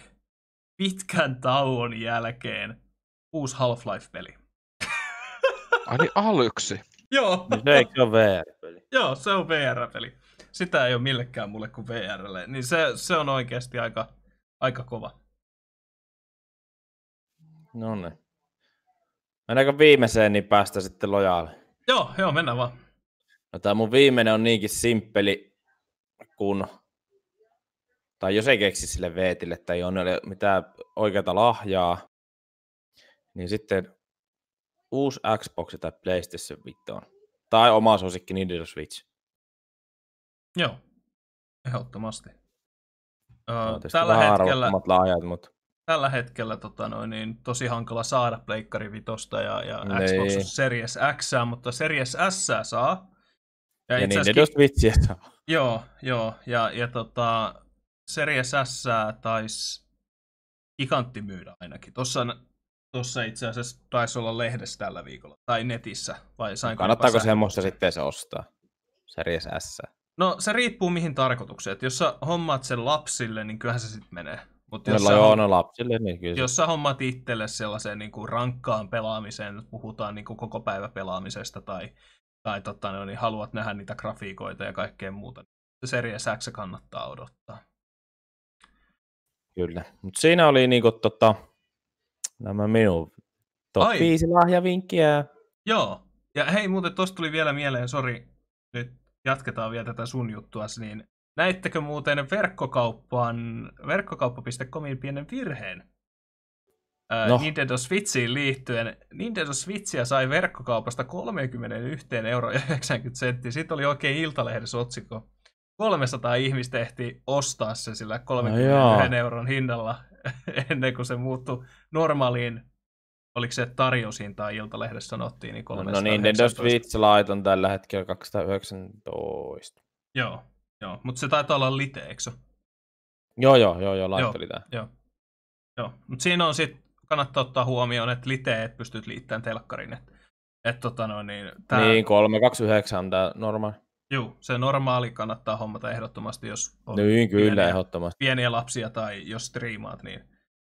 pitkän tauon jälkeen uusi Half-Life-peli. Ai niin aluksi? Joo. Niin se eikö ole VR-peli? Joo, se on VR-peli. Sitä ei ole millekään mulle kuin VRlle. Niin se, se on oikeasti aika, aika kova. No niin. Mennäänkö viimeiseen, niin päästä sitten lojaali? Joo, joo, mennään vaan. No tämä mun viimeinen on niinkin simppeli, kun tai jos ei keksi sille Veetille tai ei ole mitään oikeata lahjaa, niin sitten uusi Xbox tai PlayStation 5 on. Tai oma suosikki Nintendo Switch. Joo, ehdottomasti. no, tällä hetkellä, lahjat, mutta... tällä hetkellä tota noin, niin, tosi hankala saada Pleikkari Vitosta ja, ja niin. Xbox Series X, mutta Series S saa. Ja, ja Nintendo Switchia saa. Joo, joo. Ja, ja tota, Series S taisi gigantti myydä ainakin. Tuossa Tuossa itse asiassa taisi olla lehdessä tällä viikolla, tai netissä, vai sain Kannattaako semmoista sitten se ostaa? Series S? No se riippuu mihin tarkoitukseen. Et jos sä hommaat sen lapsille, niin kyllähän se sitten menee. Mut jos, sä, joo, no lapsille, niin kyllä. jos sä hommaat itselle sellaiseen niin kuin rankkaan pelaamiseen, puhutaan niin kuin koko päivä pelaamisesta tai, tai totta, no, niin haluat nähdä niitä grafiikoita ja kaikkea muuta, niin Series X kannattaa odottaa. Kyllä, mutta siinä oli niinku tota, nämä minun top Ai. 5 lahjavinkkiä. Joo, ja hei muuten tosta tuli vielä mieleen, sori, nyt jatketaan vielä tätä sun juttua, niin näittekö muuten verkkokauppaan, verkkokauppa.comin pienen virheen? No. Nintendo Switchiin liittyen. Nintendo Switchia sai verkkokaupasta 31 euro 90 senttiä. Sitten oli oikein Iltalehdessä otsikko. 300 ihmistä ehti ostaa se sillä 31 no euron hinnalla ennen kuin se muuttui normaaliin, oliko se tarjoushintaa Iltalehdessä sanottiin, niin 319. No, no Nintendo Switch Lite on tällä hetkellä 219. Joo, joo. mutta se taitaa olla lite, eikö Joo, joo, joo, joo, Lite joo. Joo, joo. mutta siinä on sitten kannattaa ottaa huomioon, että liteet pystyt liittämään telkkarin. Että et, tota no, niin, tää... Niin, 329 on tämä normaali. Joo, se normaali kannattaa hommata ehdottomasti, jos on niin, kyllä, pieniä, ehdottomasti. pieniä lapsia tai jos striimaat, niin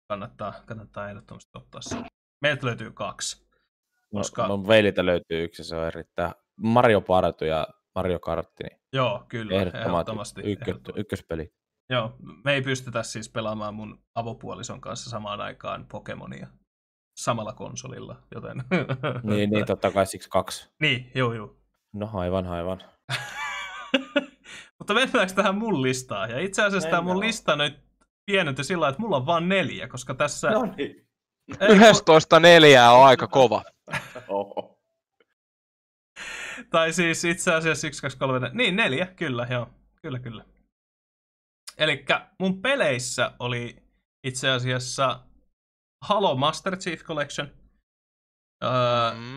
kannattaa, kannattaa ehdottomasti ottaa se. Meiltä löytyy kaksi. No, koska... No, veililtä löytyy yksi, se on erittäin Mario Party ja Mario Kartti. Niin Joo, kyllä, ehdottomasti. ehdottomasti. Ykkö, ehdottomasti. Ykköspeli. Joo, me ei pystytä siis pelaamaan mun avopuolison kanssa samaan aikaan Pokemonia samalla konsolilla, joten... niin, niin, totta kai siksi kaksi. Niin, joo, joo. No aivan, aivan. Mutta mennäänkö tähän mun listaan? Ja itse asiassa tämä mun lista nyt pienenty sillä että mulla on vain neljä, koska tässä... No niin. 11 neljää on aika kova. Oho. tai siis itse asiassa 1, 2, 3, niin neljä, kyllä, joo. Kyllä, kyllä. Eli mun peleissä oli itse asiassa Halo Master Chief Collection. Öö, mm.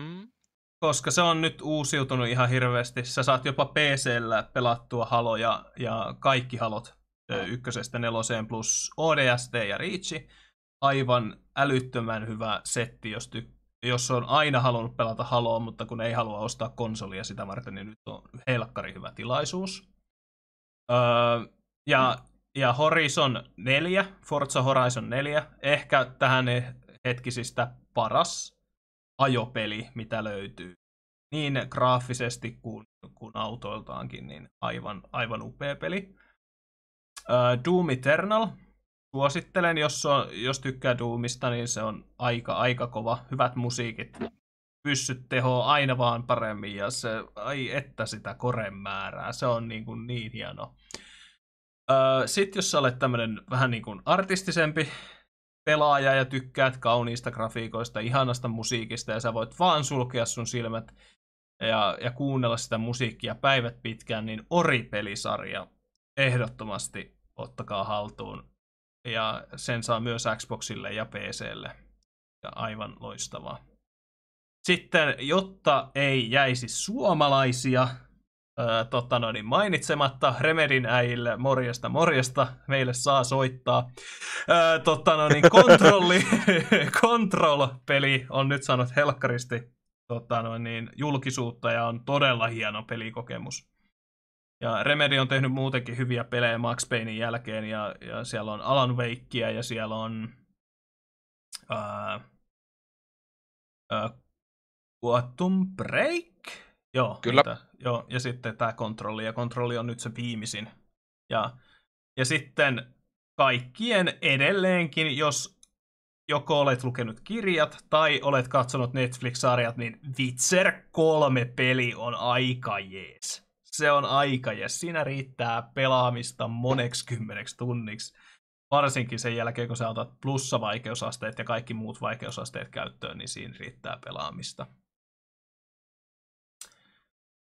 Koska se on nyt uusiutunut ihan hirveästi. Sä saat jopa PCllä pelattua haloja ja kaikki halot ykkösestä neloseen plus ODST ja Reach. Aivan älyttömän hyvä setti, jos, ty- jos on aina halunnut pelata Haloa, mutta kun ei halua ostaa konsolia sitä varten, niin nyt on helkkari hyvä tilaisuus. Öö, ja, ja Horizon 4, Forza Horizon 4, ehkä tähän hetkisistä paras ajopeli, mitä löytyy. Niin graafisesti kuin, kuin autoiltaankin, niin aivan, aivan upea peli. Uh, Doom Eternal. Suosittelen, jos, on, jos tykkää Doomista, niin se on aika, aika kova. Hyvät musiikit. Pyssyt teho aina vaan paremmin ja se, ai että sitä koren määrää. Se on niin, kuin niin hieno. Uh, Sitten jos sä olet tämmönen vähän niin kuin artistisempi pelaaja ja tykkäät kauniista grafiikoista, ihanasta musiikista ja sä voit vaan sulkea sun silmät ja, ja kuunnella sitä musiikkia päivät pitkään, niin Ori-pelisarja ehdottomasti ottakaa haltuun. Ja sen saa myös Xboxille ja PClle. Ja aivan loistavaa. Sitten, jotta ei jäisi suomalaisia ää, tota noin, niin mainitsematta, Remedin äijille morjesta morjesta, meille saa soittaa. Ää, tota noin, niin kontrolli, Control-peli on nyt saanut helkkaristi tota noin, niin, julkisuutta ja on todella hieno pelikokemus. Ja Remedy on tehnyt muutenkin hyviä pelejä Max Paynein jälkeen, ja, ja siellä on Alan Wakea, ja siellä on ää, ää, Quantum Break? Joo, Kyllä. Niitä, joo, ja sitten tämä kontrolli, ja kontrolli on nyt se viimeisin. Ja, ja sitten kaikkien edelleenkin, jos joko olet lukenut kirjat tai olet katsonut Netflix-sarjat, niin Witcher 3 peli on aika jees se on aika ja siinä riittää pelaamista moneksi kymmeneksi tunniksi. Varsinkin sen jälkeen, kun sä otat plussavaikeusasteet ja kaikki muut vaikeusasteet käyttöön, niin siinä riittää pelaamista.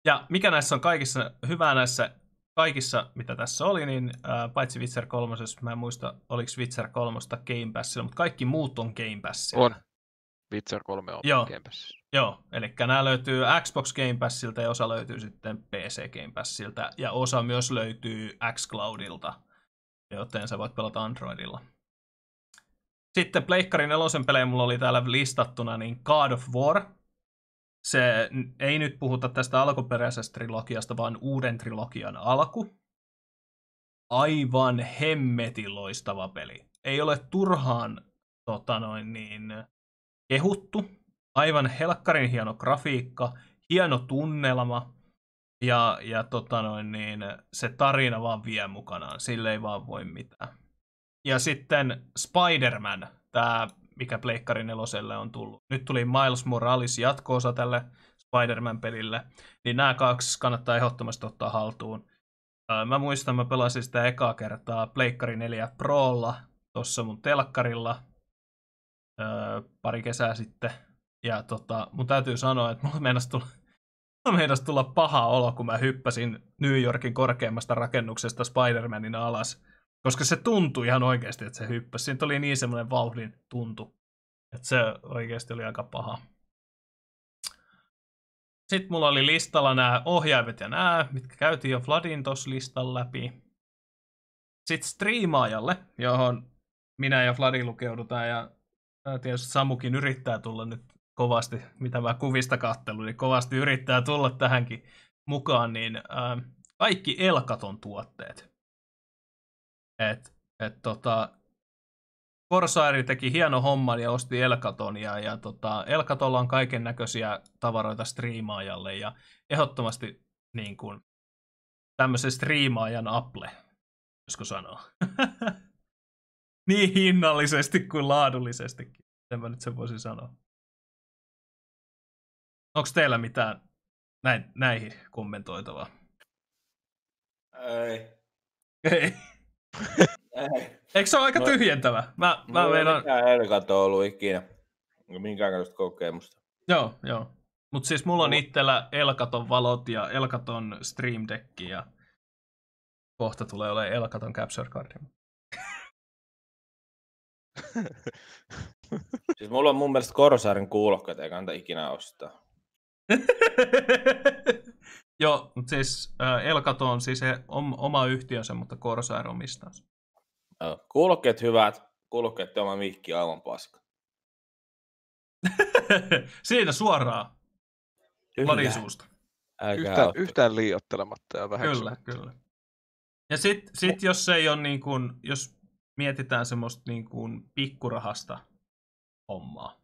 Ja mikä näissä on kaikissa hyvää näissä kaikissa, mitä tässä oli, niin ää, paitsi Witcher 3, mä en muista, oliko Witcher 3 Game Passilla, mutta kaikki muut on Game Passilla. On. Witcher 3 on Joo. Game Passilla. Joo, eli nämä löytyy Xbox Game Passilta ja osa löytyy sitten PC Game Passilta ja osa myös löytyy xCloudilta, joten sä voit pelata Androidilla. Sitten Pleikkarin nelosen pelejä mulla oli täällä listattuna, niin God of War. Se ei nyt puhuta tästä alkuperäisestä trilogiasta, vaan uuden trilogian alku. Aivan hemmetin loistava peli. Ei ole turhaan tota noin niin, kehuttu, aivan helkkarin hieno grafiikka, hieno tunnelma ja, ja tota noin, niin, se tarina vaan vie mukanaan, sille ei vaan voi mitään. Ja sitten Spider-Man, tämä mikä Pleikkari neloselle on tullut. Nyt tuli Miles Morales jatkoosa tälle Spider-Man-pelille, niin nämä kaksi kannattaa ehdottomasti ottaa haltuun. Mä muistan, mä pelasin sitä ekaa kertaa Pleikkari 4 Prolla tuossa mun telkkarilla pari kesää sitten. Ja tota, mun täytyy sanoa, että mulla meinasi tulla, meinasi tulla paha olo, kun mä hyppäsin New Yorkin korkeimmasta rakennuksesta Spider-Manin alas. Koska se tuntui ihan oikeasti, että se hyppäsi. Siinä oli niin semmoinen vauhdin tuntu. Että se oikeasti oli aika paha. Sitten mulla oli listalla nämä ohjaimet ja nämä, mitkä käytiin jo Vladin tuossa listan läpi. Sitten striimaajalle, johon minä ja Vladin lukeudutaan ja Tietysti Samukin yrittää tulla nyt kovasti, mitä mä kuvista kattelun, niin kovasti yrittää tulla tähänkin mukaan, niin ää, kaikki Elkaton tuotteet. Et, et tota, Corsair teki hieno homman ja osti Elkaton, ja, ja tota, Elkatolla on kaiken näköisiä tavaroita striimaajalle, ja ehdottomasti niin kuin, tämmöisen striimaajan Apple, josko sanoa. niin hinnallisesti kuin laadullisestikin. En mä nyt sen voisin sanoa. Onko teillä mitään näin, näihin kommentoitavaa? Ei. Ei. Ei. Eikö se ole aika No- tyhjentävä? Mä, mä ei meinaan... mikään Elgato ollut ikinä. Minkäänlaista kokemusta. Joo, joo. Mutta siis mulla on itsellä Elkaton valot ja Elkaton Stream Deck ja kohta tulee olemaan Elkaton Capture Card. Siis mulla on mun mielestä Corsairin kuulokkeet, ei kannata ikinä ostaa. Joo, mutta siis äh, Elkato on siis se om, oma yhtiönsä, mutta Corsair omistaa sen. Kuulokkeet hyvät, kuulokkeet oma mikki on aivan paska. Siinä suoraan Kyllä. Yhtään, yhtään liiottelematta ja Kyllä, väheksymättä. kyllä. Ja sit, sit jos ei ole niin kuin, jos mietitään semmoista niin kuin pikkurahasta hommaa,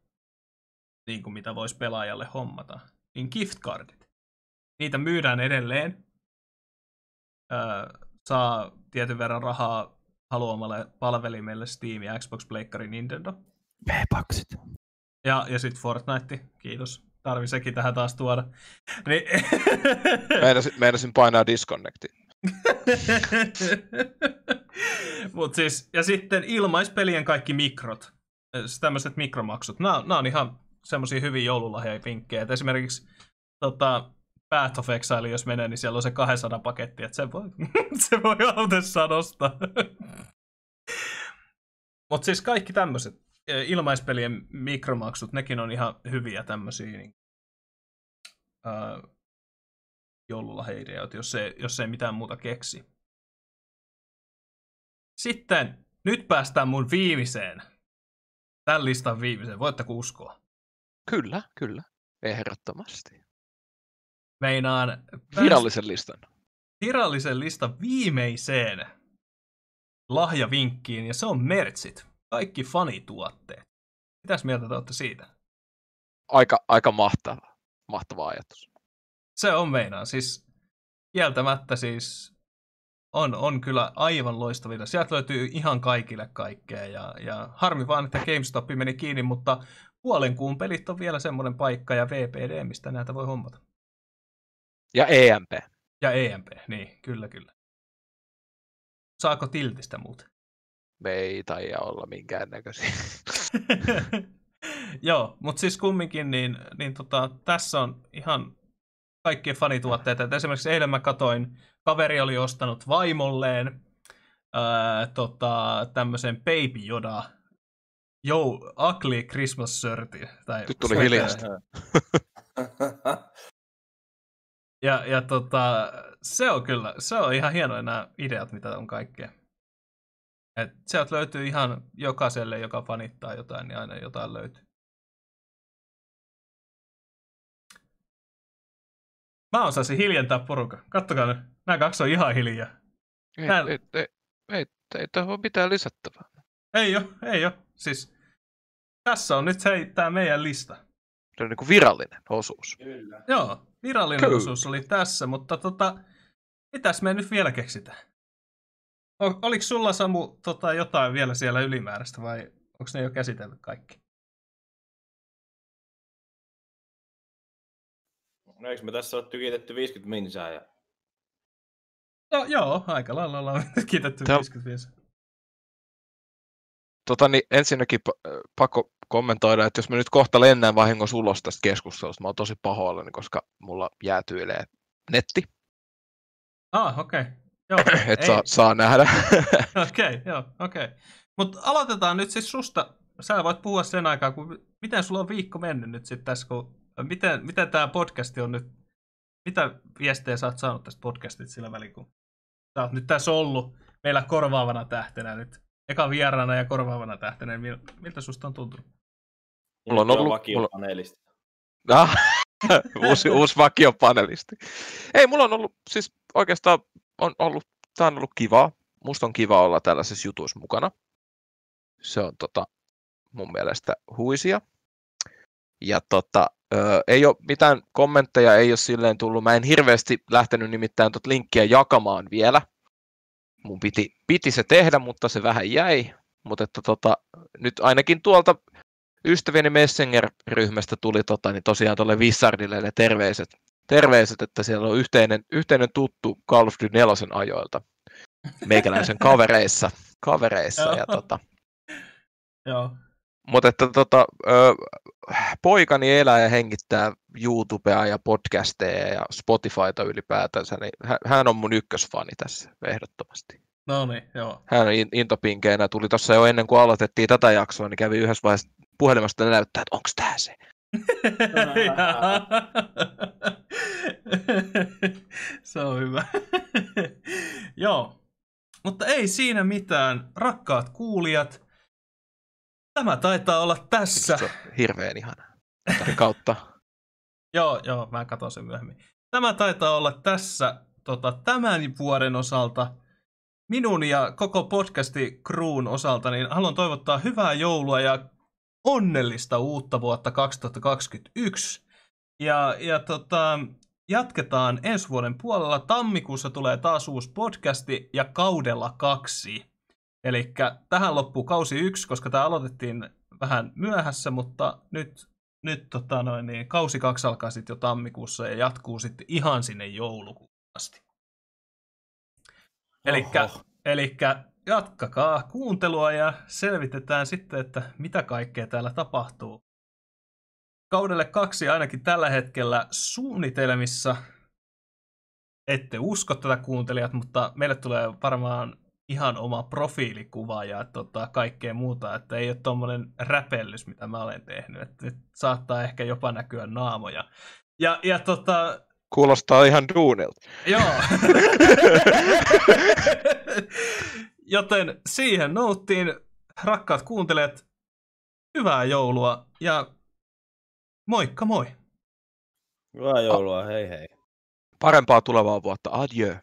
niin kuin mitä voisi pelaajalle hommata, niin gift cardit. Niitä myydään edelleen. Öö, saa tietyn verran rahaa haluamalle palvelimelle Steam, Xbox, Pleikkari, Nintendo. V-paksit. Ja, ja sitten Fortnite, kiitos. Tarvi sekin tähän taas tuoda. Niin... Meinasin, meinasin painaa disconnecti. Mut siis, ja sitten ilmaispelien kaikki mikrot, tämmöiset mikromaksut, nämä, nämä on ihan semmoisia hyviä joululahjavinkkejä. Esimerkiksi tota, Path of Exile, jos menee, niin siellä on se 200 paketti, että se voi, se voi autessaan ostaa. Mutta siis kaikki tämmöiset ilmaispelien mikromaksut, nekin on ihan hyviä tämmöisiä niin, ää, jos, ei, jos ei mitään muuta keksi. Sitten, nyt päästään mun viimeiseen. Tämän listan viimeiseen, voitteko uskoa? Kyllä, kyllä. Ehdottomasti. Meinaan Virallisen listan. virallisen listan viimeiseen lahjavinkkiin, ja se on mertsit. Kaikki fanituotteet. Mitäs mieltä te olette siitä? Aika, aika mahtava, mahtava ajatus. Se on meinaa. Siis kieltämättä siis on, on kyllä aivan loistavia. Sieltä löytyy ihan kaikille kaikkea. Ja, ja harmi vaan, että GameStop meni kiinni, mutta puolen kuun pelit on vielä semmoinen paikka ja VPD, mistä näitä voi hommata. Ja EMP. Ja EMP, niin, kyllä kyllä. Saako tiltistä muuten? Me ei taida olla minkäännäköisiä. Joo, mutta siis kumminkin, niin, niin tota, tässä on ihan kaikkien fanituotteita. Et esimerkiksi eilen mä katoin, kaveri oli ostanut vaimolleen ää, tota, tämmöisen Baby Yoda Yo, Ugly Christmas Shirtin. Tai Nyt tuli hiljasta. Ja, ja tota, se on kyllä, se on ihan hienoja nämä ideat, mitä on kaikkea. Et sieltä löytyy ihan jokaiselle, joka fanittaa jotain, niin aina jotain löytyy. Mä osasin hiljentää porukka. Kattokaa nyt. Nämä kaksi on ihan hiljaa. Ei, Täällä- ei, ei, ei, ei tähän ole mitään lisättävää. Ei oo, ei oo. Siis tässä on nyt hei, tää meidän lista. Se on niin kuin virallinen osuus. Kyllä. Joo, virallinen Kyllä. osuus oli tässä, mutta tota, mitäs me nyt vielä keksitään? O- oliko sulla Samu tota, jotain vielä siellä ylimääräistä vai onko ne jo käsitellyt kaikki? No eikö me tässä ole tykitetty 50 minsää ja No, joo, aika lailla ollaan kiitetty Tää- 55. Tota, niin ensinnäkin äh, pakko kommentoida, että jos me nyt kohta lennään vahingossa ulos tästä keskustelusta, mä oon tosi pahoillani, koska mulla jäätyilee netti, Ah, okei. Okay. Joo, että ei- saa, saa nähdä. Okei, okay, joo, okei. Okay. Mutta aloitetaan nyt siis susta. Sä voit puhua sen aikaa, kun miten sulla on viikko mennyt nyt sitten tässä, kun miten, miten tämä podcasti on nyt, mitä viestejä sä oot saanut tästä podcastista sillä välin, kun sä oot nyt tässä ollut meillä korvaavana tähtenä nyt. Eka vieraana ja korvaavana tähtenä, niin mil- miltä susta on tuntunut? Mulla on ollut- mulla- vakiopaneelista. Ah, uusi, uusi vakiopanelisti. Ei, mulla on ollut, siis oikeastaan on ollut, tää on ollut kivaa. Musta on kiva olla tällaisessa jutussa mukana. Se on tota, mun mielestä huisia. Ja tota, ö, ei ole mitään kommentteja, ei ole silleen tullut. Mä en hirveästi lähtenyt nimittäin tuota linkkiä jakamaan vielä. Mun piti, piti se tehdä, mutta se vähän jäi. Mutta että tota, nyt ainakin tuolta ystävieni Messenger-ryhmästä tuli tota, niin tosiaan tuolle Wizardille ne terveiset, terveiset, että siellä on yhteinen, yhteinen tuttu Call of Duty 4 ajoilta meikäläisen kavereissa, kavereissa ja tota, Joo. Mutta että tota, ö, poikani elää ja hengittää YouTubea ja podcasteja ja Spotifyta ylipäätänsä, niin hä- hän on mun ykkösfani tässä ehdottomasti. No niin, joo. Hän intopinkeinä, tuli tuossa jo ennen kuin aloitettiin tätä jaksoa, niin kävi yhdessä vaiheessa puhelimesta näyttää, että onko tämä se. Se on hyvä. Joo. Mutta ei siinä mitään, rakkaat kuulijat. Tämä taitaa olla tässä. Se on hirveän ihana. Tätä kautta. Joo, joo, mä katson sen myöhemmin. Tämä taitaa olla tässä tota, tämän vuoden osalta. Minun ja koko podcasti Kruun osalta, niin haluan toivottaa hyvää joulua ja onnellista uutta vuotta 2021. Ja, ja tota, jatketaan ensi vuoden puolella. Tammikuussa tulee taas uusi podcasti ja kaudella kaksi. Eli tähän loppuu kausi yksi, koska tämä aloitettiin vähän myöhässä, mutta nyt nyt tota noin, niin, kausi kaksi alkaa sitten jo tammikuussa ja jatkuu sitten ihan sinne joulukuun asti. Elikkä jatkakaa kuuntelua ja selvitetään sitten, että mitä kaikkea täällä tapahtuu. Kaudelle kaksi ainakin tällä hetkellä suunnitelmissa. Ette usko tätä kuuntelijat, mutta meille tulee varmaan ihan oma profiilikuva ja tota, kaikkea muuta, että ei ole tuommoinen räpellys, mitä mä olen tehnyt. Että nyt saattaa ehkä jopa näkyä naamoja. Ja, ja tota, Kuulostaa ihan duunilta. joo. Joten siihen nouttiin, rakkaat kuuntelijat, hyvää joulua ja moikka moi! Hyvää joulua, hei hei. Parempaa tulevaa vuotta. Adieu.